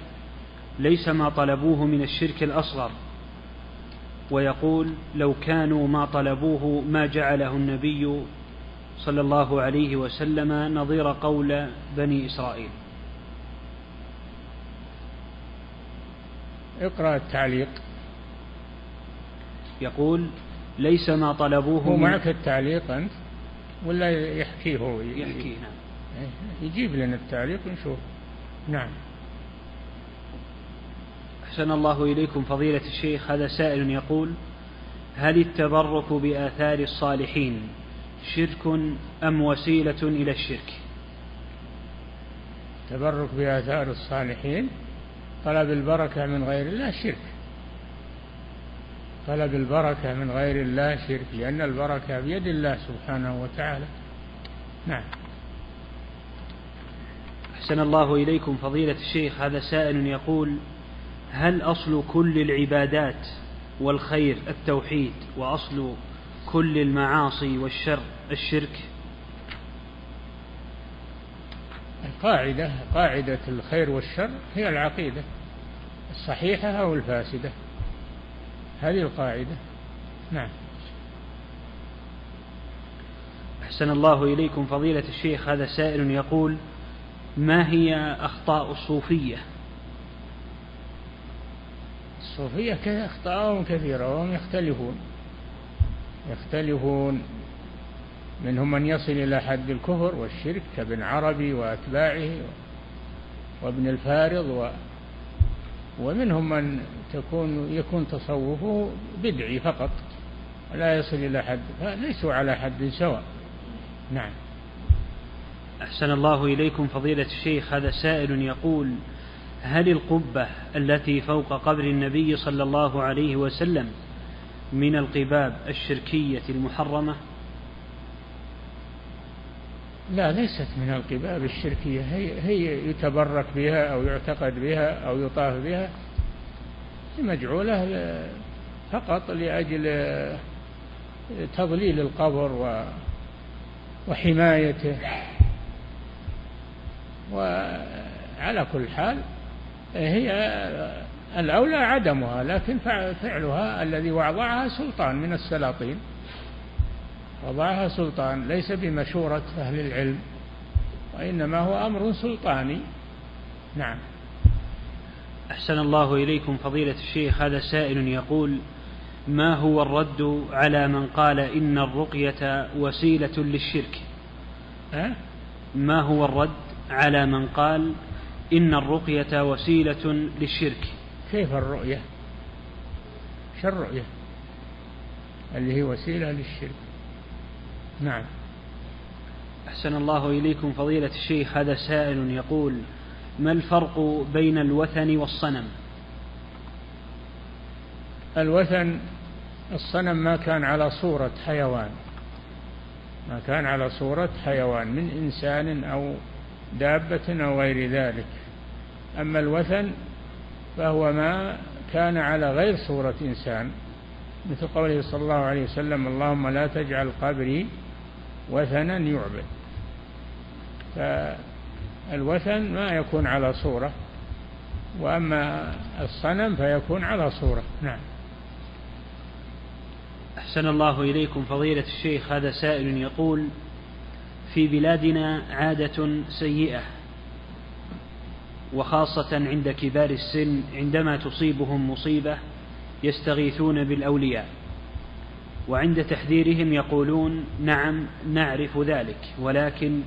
ليس ما طلبوه من الشرك الأصغر. ويقول لو كانوا ما طلبوه ما جعله النبي صلى الله عليه وسلم نظير قول بني إسرائيل. اقرأ التعليق. يقول ليس ما طلبوه هو معك التعليق أنت؟ ولا يحكيه؟ هو يحكي نعم. يجيب لنا التعليق ونشوف. نعم. أحسن الله إليكم فضيلة الشيخ. هذا سائل يقول هل التبرك بآثار الصالحين شرك أم وسيلة إلى الشرك؟ تبرك بآثار الصالحين طلب البركة من غير الله شرك. طلب البركة من غير الله شرك لأن البركة بيد الله سبحانه وتعالى. نعم. أحسن الله إليكم فضيلة الشيخ هذا سائل يقول هل أصل كل العبادات والخير التوحيد وأصل كل المعاصي والشر الشرك. القاعدة قاعدة الخير والشر هي العقيدة الصحيحة أو الفاسدة. هذه القاعدة. نعم. أحسن الله إليكم فضيلة الشيخ. هذا سائل يقول ما هي أخطاء الصوفية؟ الصوفية أخطاءهم كثيرة وهم يختلفون. يختلفون. منهم من يصل إلى حد الكفر والشرك كابن عربي وأتباعه وابن الفارض و ومنهم من تكون يكون تصوفه بدعي فقط لا يصل إلى حد فليسوا على حد سواء. نعم. أحسن الله إليكم فضيلة الشيخ هذا سائل يقول هل القبة التي فوق قبر النبي صلى الله عليه وسلم من القباب الشركية المحرمة؟ لا ليست من القباب الشركية. هي, هي يتبرك بها أو يعتقد بها أو يطاف بها مجعولة فقط لأجل تضليل القبر وحمايته. وعلى كل حال هي الأولى عدمها لكن فعلها الذي وضعها سلطان من السلاطين. وضعها سلطان ليس بمشورة أهل العلم وإنما هو أمر سلطاني. نعم. أحسن الله إليكم فضيلة الشيخ. هذا سائل يقول ما هو الرد على من قال إن الرقية وسيلة للشرك؟ أه؟ ما هو الرد على من قال إن الرقية وسيلة للشرك؟ كيف الرؤية؟ شو الرؤية؟ اللي هي وسيلة للشرك. نعم. أحسن الله إليكم فضيلة الشيخ هذا سائل يقول ما الفرق بين الوثن والصنم؟ الوثن الصنم ما كان على صورة حيوان. ما كان على صورة حيوان من إنسان أو دابة أو غير ذلك. أما الوثن فهو ما كان على غير صورة إنسان. مثل قوله صلى الله عليه وسلم اللهم لا تجعل قبري وثنا يعبد. فالوثن ما يكون على صورة وأما الصنم فيكون على صورة. نعم. أحسن الله إليكم فضيلة الشيخ هذا سائل يقول في بلادنا عادة سيئة وخاصة عند كبار السن عندما تصيبهم مصيبة يستغيثون بالأولياء. وعند تحذيرهم يقولون نعم نعرف ذلك ولكن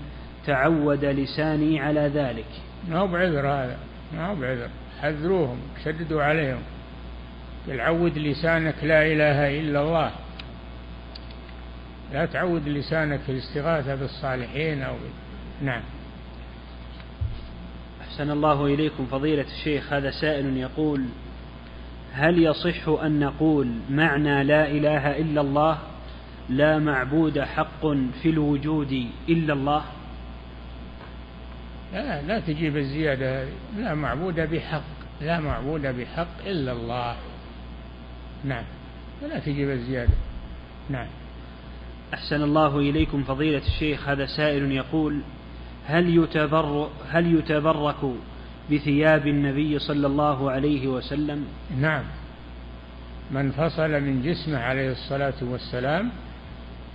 تعود لساني على ذلك. ما هو بعذر هذا؟ ما هو بعذر؟ حذروهم شددوا عليهم. العود لسانك لا إله إلا الله. لا تعود لسانك في الاستغاثة بالصالحين أو نعم. أحسن الله إليكم فضيلة الشيخ هذا سائل يقول هل يصح أن نقول معنى لا إله إلا الله لا معبود حق في الوجود إلا الله؟ لا لا تجيب الزيادة لا معبود بحق لا معبود بحق إلا الله. نعم لا تجيب الزيادة. نعم. أحسن الله إليكم فضيلة الشيخ هذا سائل يقول هل يتبر هل يتبرك بثياب النبي صلى الله عليه وسلم؟ نعم. من فصل من جسمه عليه الصلاة والسلام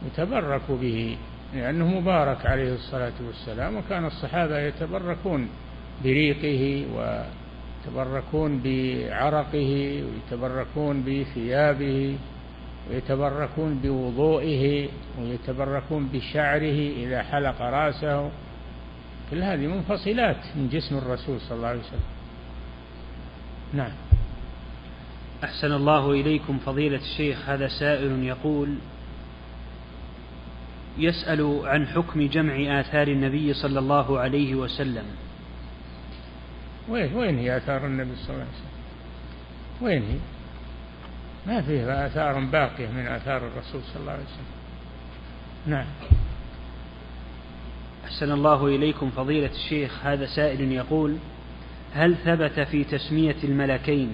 يتبرك به لأنه مبارك عليه الصلاة والسلام وكان الصحابة يتبركون بريقه ويتبركون بعرقه ويتبركون بثيابه ويتبركون بوضوئه ويتبركون بشعره إذا حلق رأسه. كل هذه منفصلات من جسم الرسول صلى الله عليه وسلم. نعم. أحسن الله إليكم فضيلة الشيخ هذا سائل يقول يسأل عن حكم جمع آثار النبي صلى الله عليه وسلم. وين وين هي آثار النبي صلى الله عليه وسلم؟ وين هي؟ ما فيه آثار باقية من آثار الرسول صلى الله عليه وسلم. نعم. أحسن الله إليكم فضيلة الشيخ. هذا سائل يقول هل ثبت في تسمية الملكين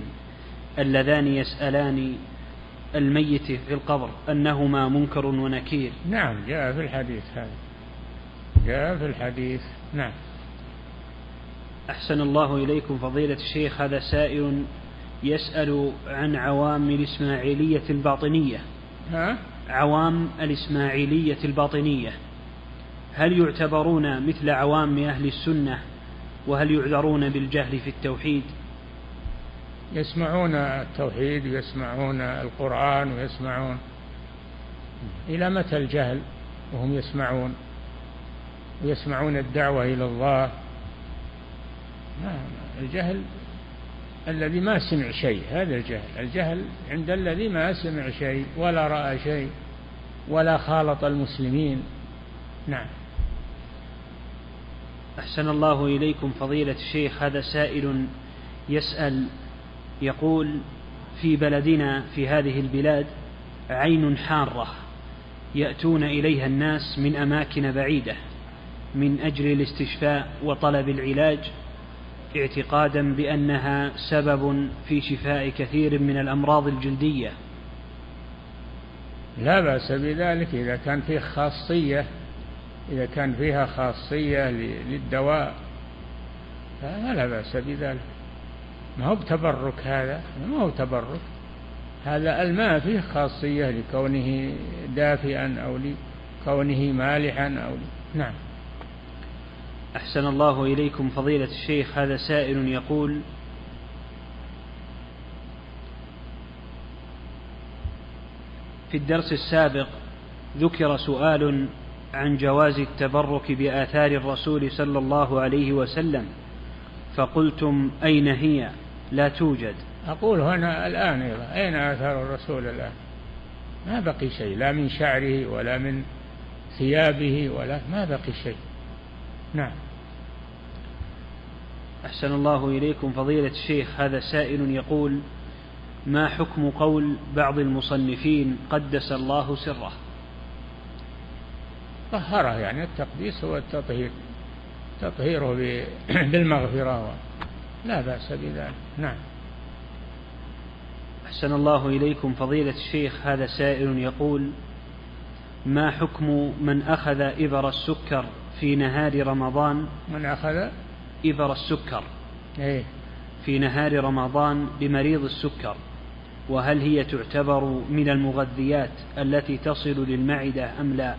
اللذان يسألان الميت في القبر أنهما منكر ونكير؟ نعم جاء في الحديث هذا. جاء في الحديث نعم. أحسن الله إليكم فضيلة الشيخ. هذا سائل يسأل عن عوام الإسماعيلية الباطنية. ها؟ عوام الإسماعيلية الباطنية. هل يعتبرون مثل عوام أهل السنة وهل يعذرون بالجهل في التوحيد؟ يسمعون التوحيد ويسمعون القرآن ويسمعون. إلى متى الجهل وهم يسمعون؟ ويسمعون الدعوة إلى الله. الجهل الذي ما سمع شيء هذا الجهل. الجهل عند الذي ما سمع شيء ولا رأى شيء ولا خالط المسلمين. نعم. أحسن الله إليكم فضيلة الشيخ. هذا سائل يسأل يقول في بلدنا في هذه البلاد عين حارة يأتون إليها الناس من أماكن بعيدة من أجل الاستشفاء وطلب العلاج اعتقادا بأنها سبب في شفاء كثير من الأمراض الجلدية. لا بأس بذلك إذا كان فيه خاصية إذا كان فيها خاصية للدواء فلا بأس بذلك. ما هو بتبرك هذا؟ ما هو تبرك. هذا الماء فيه خاصية لكونه دافئا أو لكونه مالحا أو نعم. أحسن الله إليكم فضيلة الشيخ. هذا سائل يقول في الدرس السابق ذكر سؤال عن جواز التبرك بآثار الرسول صلى الله عليه وسلم فقلتم أين هي؟ لا توجد. أقول هنا الآن أيضا أين آثار الرسول الآن؟ ما بقي شيء لا من شعره ولا من ثيابه ولا ما بقي شيء. نعم. أحسن الله إليكم فضيلة الشيخ هذا سائل يقول ما حكم قول بعض المصنفين قدس الله سره؟ طهره يعني التقديس هو التطهير. تطهيره بالمغفرة لا بأس بذلك. نعم. أحسن الله إليكم فضيلة الشيخ. هذا سائل يقول ما حكم من أخذ إبر السكر في نهار رمضان؟ من أخذ؟ إبر السكر. إيه؟ في نهار رمضان بمريض السكر. وهل هي تعتبر من المغذيات التي تصل للمعدة أم لا؟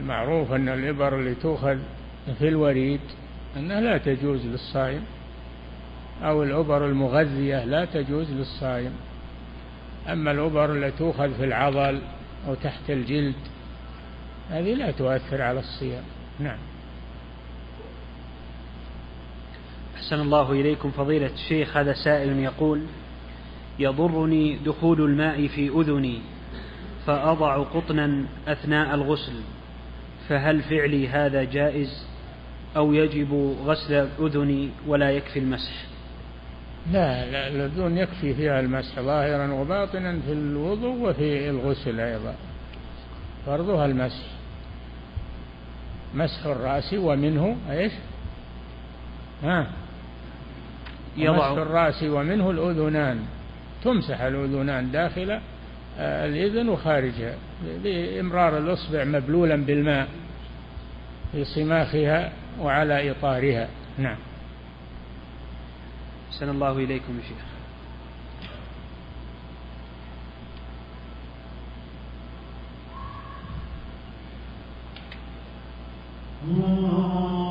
المعروف أن الإبر اللي تؤخذ في الوريد أنها لا تجوز للصائم أو الأبر المغذية لا تجوز للصائم. أما الأبر التي تؤخذ في العضل أو تحت الجلد هذه لا تؤثر على الصيام. نعم. أحسن الله إليكم فضيلة الشيخ. هذا سائل يقول يضرني دخول الماء في أذني فأضع قطنا أثناء الغسل. فهل فعلي هذا جائز أو يجب غسل الأذن ولا يكفي المسح؟ لا لا الأذن يكفي فيها المسح ظاهرا وباطنا في الوضوء وفي الغسل أيضا. فرضها المسح. مسح الرأس ومنه إيش؟ ها؟ يضع. مسح الرأس ومنه الأذنان. تمسح الأذنان داخل الإذن وخارجها. بإمرار الإصبع مبلولا بالماء في صماخها وعلى إطارها. نعم. أحسن الله إليكم يا شيخ. الله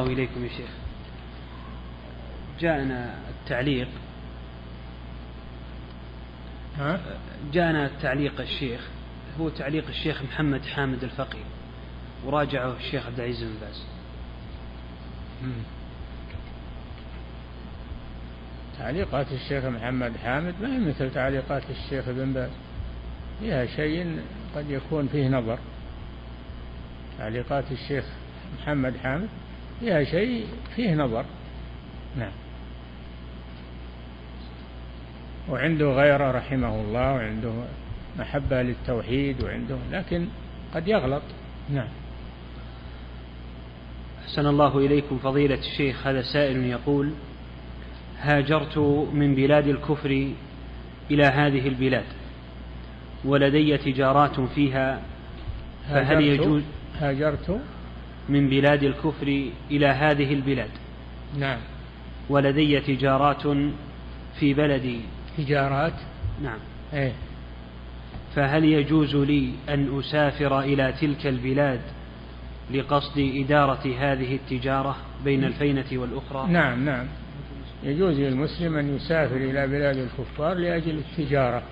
الله إليكم يا شيخ. جاءنا التعليق. ها؟ جاءنا تعليق الشيخ. هو تعليق الشيخ محمد حامد الفقي وراجعه الشيخ عبد العزيز بن باز. تعليقات الشيخ محمد حامد ما هي مثل تعليقات الشيخ ابن باز. فيها شيء قد يكون فيه نظر. تعليقات الشيخ محمد حامد فيها شيء فيه نظر. نعم. وعنده غيره رحمه الله وعنده محبة للتوحيد وعنده لكن قد يغلط. نعم. أحسن الله إليكم فضيلة الشيخ هذا سائل يقول هاجرت من بلاد الكفر إلى هذه البلاد ولدي تجارات فيها فهل يجوز؟ هاجرت من بلاد الكفر إلى هذه البلاد. نعم. ولدي تجارات في بلدي. تجارات؟ نعم. إيه. فهل يجوز لي أن أسافر إلى تلك البلاد لقصد إدارة هذه التجارة بين الفينة والأخرى؟ نعم نعم. يجوز للمسلم أن يسافر إلى بلاد الكفار لأجل التجارة.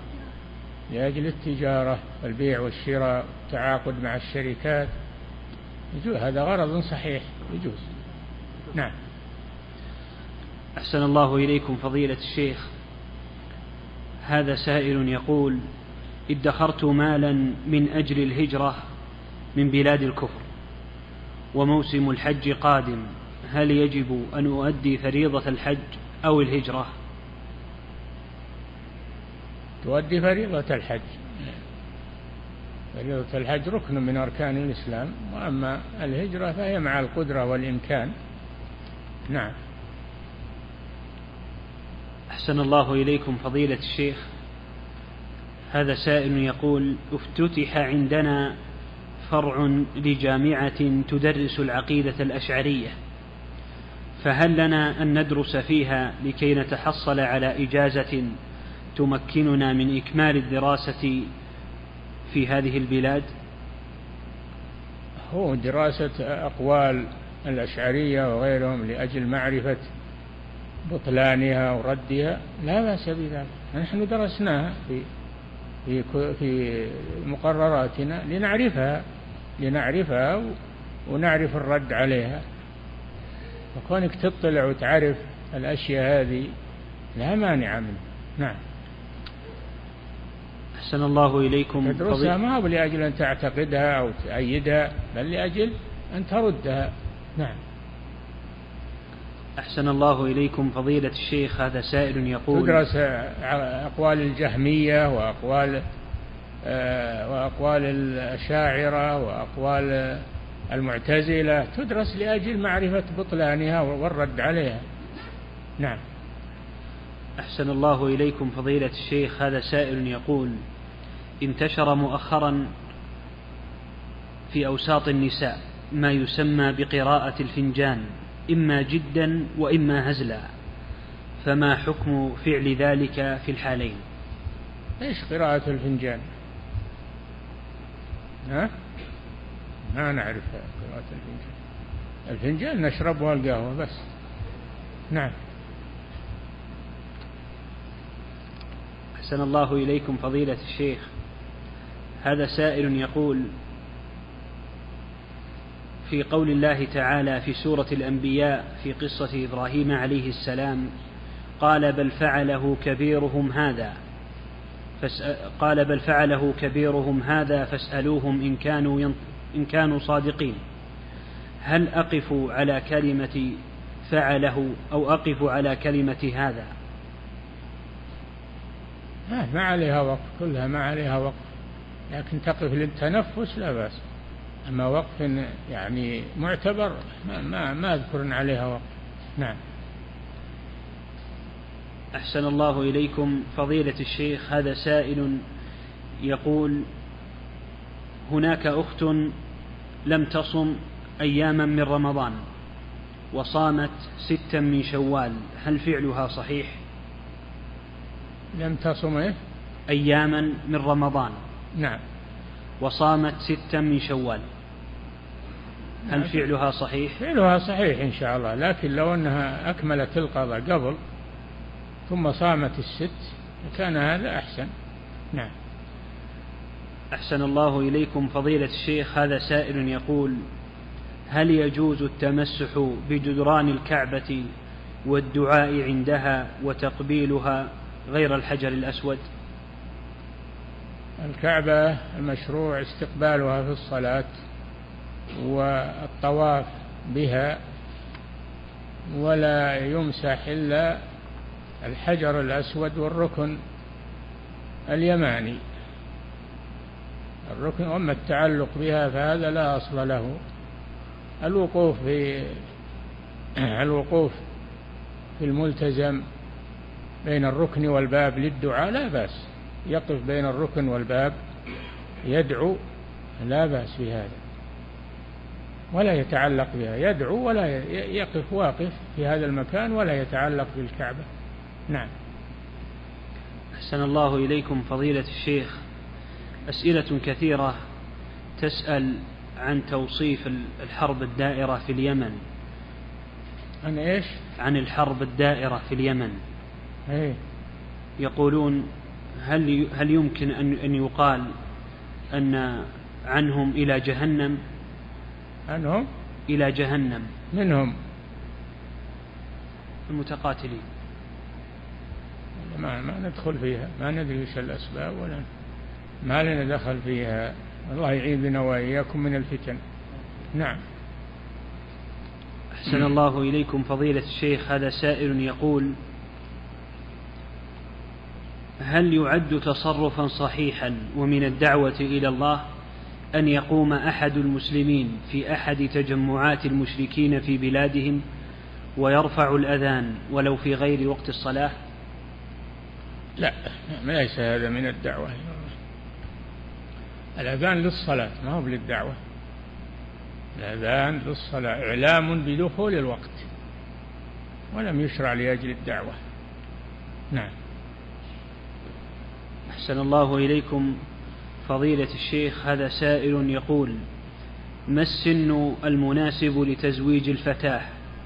لأجل التجارة والبيع والشراء والتعاقد مع الشركات. يجوز هذا غرض صحيح يجوز. نعم. أحسن الله إليكم فضيلة الشيخ. هذا سائل يقول ادخرت مالا من أجل الهجرة من بلاد الكفر وموسم الحج قادم هل يجب أن أؤدي فريضة الحج أو الهجرة؟ تؤدي فريضة الحج. فريضة الحج ركن من أركان الإسلام وأما الهجرة فهي مع القدرة والإمكان. نعم. أحسن الله إليكم فضيلة الشيخ. هذا سائل يقول افتتح عندنا فرع لجامعة تدرس العقيدة الأشعرية فهل لنا أن ندرس فيها لكي نتحصل على إجازة تمكننا من إكمال الدراسة في هذه البلاد؟ هو دراسة أقوال الأشعرية وغيرهم لأجل معرفة بطلانها وردها لا بأس بذلك. نحن درسناها في في في مقرراتنا لنعرفها لنعرفها ونعرف الرد عليها. فكونك تطلع وتعرف الأشياء هذه لا مانع منه نعم. أحسن الله إليكم. تدرسها ما هو لأجل أن تعتقدها أو تأيدها بل لأجل أن تردها. نعم. أحسن الله إليكم فضيلة الشيخ. هذا سائل يقول تدرس أقوال الجهمية وأقوال آه، وأقوال الأشاعرة وأقوال المعتزلة. تدرس لأجل معرفة بطلانها والرد عليها. نعم. أحسن الله إليكم فضيلة الشيخ هذا سائل يقول انتشر مؤخرا في أوساط النساء ما يسمى بقراءة الفنجان إما جدا وإما هزلا فما حكم فعل ذلك في الحالين؟ إيش قراءة الفنجان؟ ها؟ ما نعرف قراءة الفنجان. الفنجان نشربها القهوة بس. نعم. أحسن الله إليكم فضيلة الشيخ. هذا سائل يقول في قول الله تعالى في سورة الأنبياء في قصة إبراهيم عليه السلام قال بل فعله كبيرهم هذا قال بل فعله كبيرهم هذا فاسألوهم إن كانوا إن كانوا صادقين. هل أقف على كلمة فعله أو أقف على كلمة هذا؟ ما عليها وقف كلها ما عليها وقف. لكن تقف للتنفس لا بأس. أما وقف يعني معتبر ما ما, ما أذكر عليها وقف. نعم. أحسن الله إليكم. فضيلة الشيخ هذا سائل يقول هناك أخت لم تصم أياما من رمضان وصامت ستا من شوال. هل فعلها صحيح؟ لم تصم إيه؟ أياما من رمضان. نعم. وصامت ستا من شوال. هل نعم. فعلها صحيح؟ فعلها صحيح إن شاء الله لكن لو أنها أكملت القضاء قبل ثم صامت الست كان هذا أحسن. نعم. أحسن الله إليكم فضيلة الشيخ. هذا سائل يقول هل يجوز التمسح بجدران الكعبة والدعاء عندها وتقبيلها غير الحجر الأسود. الكعبة المشروع استقبالها في الصلاة والطواف بها ولا يمسح إلا الحجر الأسود والركن اليماني. الركن أما التعلق بها فهذا لا أصل له. الوقوف في الوقوف في الملتزم بين الركن والباب للدعاء لا بأس. يقف بين الركن والباب يدعو لا بأس بهذا. ولا يتعلق بها. يدعو ولا يقف واقف في هذا المكان ولا يتعلق بالكعبة. نعم. أحسن الله إليكم فضيلة الشيخ. أسئلة كثيرة تسأل عن توصيف الحرب الدائرة في اليمن. عن إيش؟ عن الحرب الدائرة في اليمن. إيه. يقولون هل هل يمكن ان أن يقال أن عنهم إلى جهنم؟ عنهم؟ إلى جهنم. منهم. المتقاتلين. ما ما ندخل فيها. ما ندري وش الأسباب ولا ما لنا دخل فيها. الله يعين بنا وإياكم من الفتن. نعم. أحسن الله إليكم فضيلة الشيخ. هذا سائل يقول هل يعد تصرفا صحيحا ومن الدعوة إلى الله أن يقوم أحد المسلمين في أحد تجمعات المشركين في بلادهم ويرفع الأذان ولو في غير وقت الصلاة؟ لا ليس هذا من الدعوة. الأذان للصلاة ما هو للدعوة الأذان للصلاة إعلام بدخول الوقت ولم يشرع لأجل الدعوة. نعم. أحسن الله إليكم فضيلة الشيخ هذا سائل يقول ما السن المناسب لتزويج الفتاة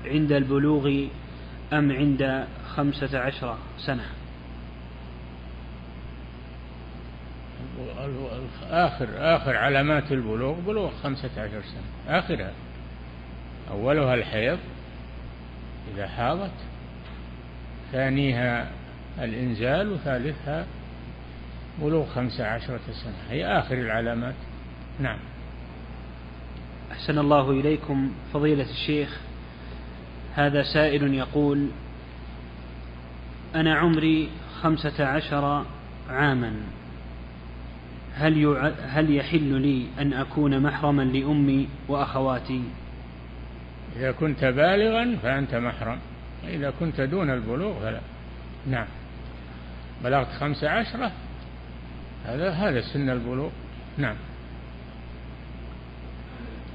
عند البلوغ أم عند خمسة عشر سنة؟ آخر آخر علامات البلوغ بلوغ خمسة عشر سنة آخرها. أولها الحيض إذا حاضت. ثانيها الإنزال وثالثها بلوغ خمسة عشرة سنة. هي آخر العلامات. نعم. أحسن الله إليكم فضيلة الشيخ. هذا سائل يقول أنا عمري خمسة عشر عاما. هل هل يحل لي أن أكون محرما لأمي وأخواتي؟ إذا كنت بالغا فأنت محرم. إذا كنت دون البلوغ فلا. نعم. بلغت خمسة عشرة هذا هذا سن البلوغ. نعم.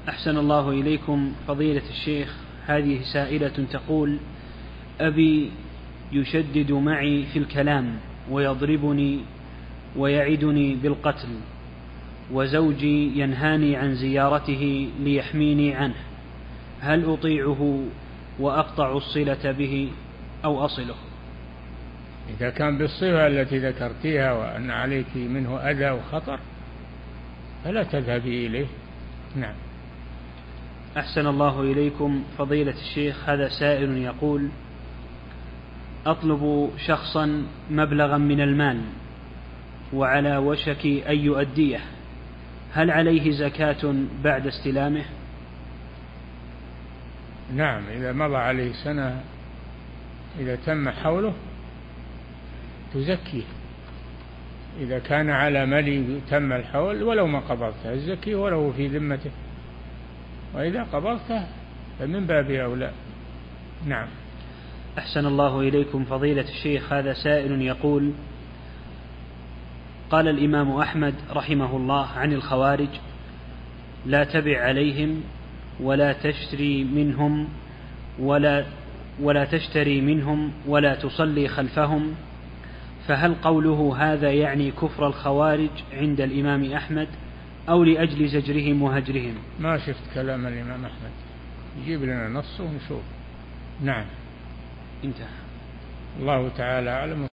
أحسن الله إليكم فضيلة الشيخ. هذه سائلة تقول أبي يشدد معي في الكلام ويضربني ويعدني بالقتل وزوجي ينهاني عن زيارته ليحميني عنه هل أطيعه وأقطع الصلة به أو أصله؟ إذا كان بالصفة التي ذكرتيها وأن عليك منه أذى وخطر فلا تذهبي إليه. نعم. أحسن الله إليكم. فضيلة الشيخ هذا سائل يقول أطلب شخصا مبلغا من المال وعلى وشك أن يؤديه هل عليه زكاة بعد استلامه؟ نعم إذا مضى عليه سنة إذا تم حوله تزكيه. إذا كان على ملي تم الحول ولو ما قبضته الزكي ولو في ذمته. وإذا قبضته فمن باب أولى. نعم. أحسن الله إليكم فضيلة الشيخ هذا سائل يقول قال الإمام أحمد رحمه الله عن الخوارج لا تبع عليهم ولا تشتري منهم ولا ولا تشتري منهم ولا تصلي خلفهم فهل قوله هذا يعني كفر الخوارج عند الإمام أحمد أو لأجل زجرهم وهجرهم؟ ما شفت كلام الإمام أحمد. يجيب لنا نص ونشوف. نعم. انتهى. الله تعالى أعلم.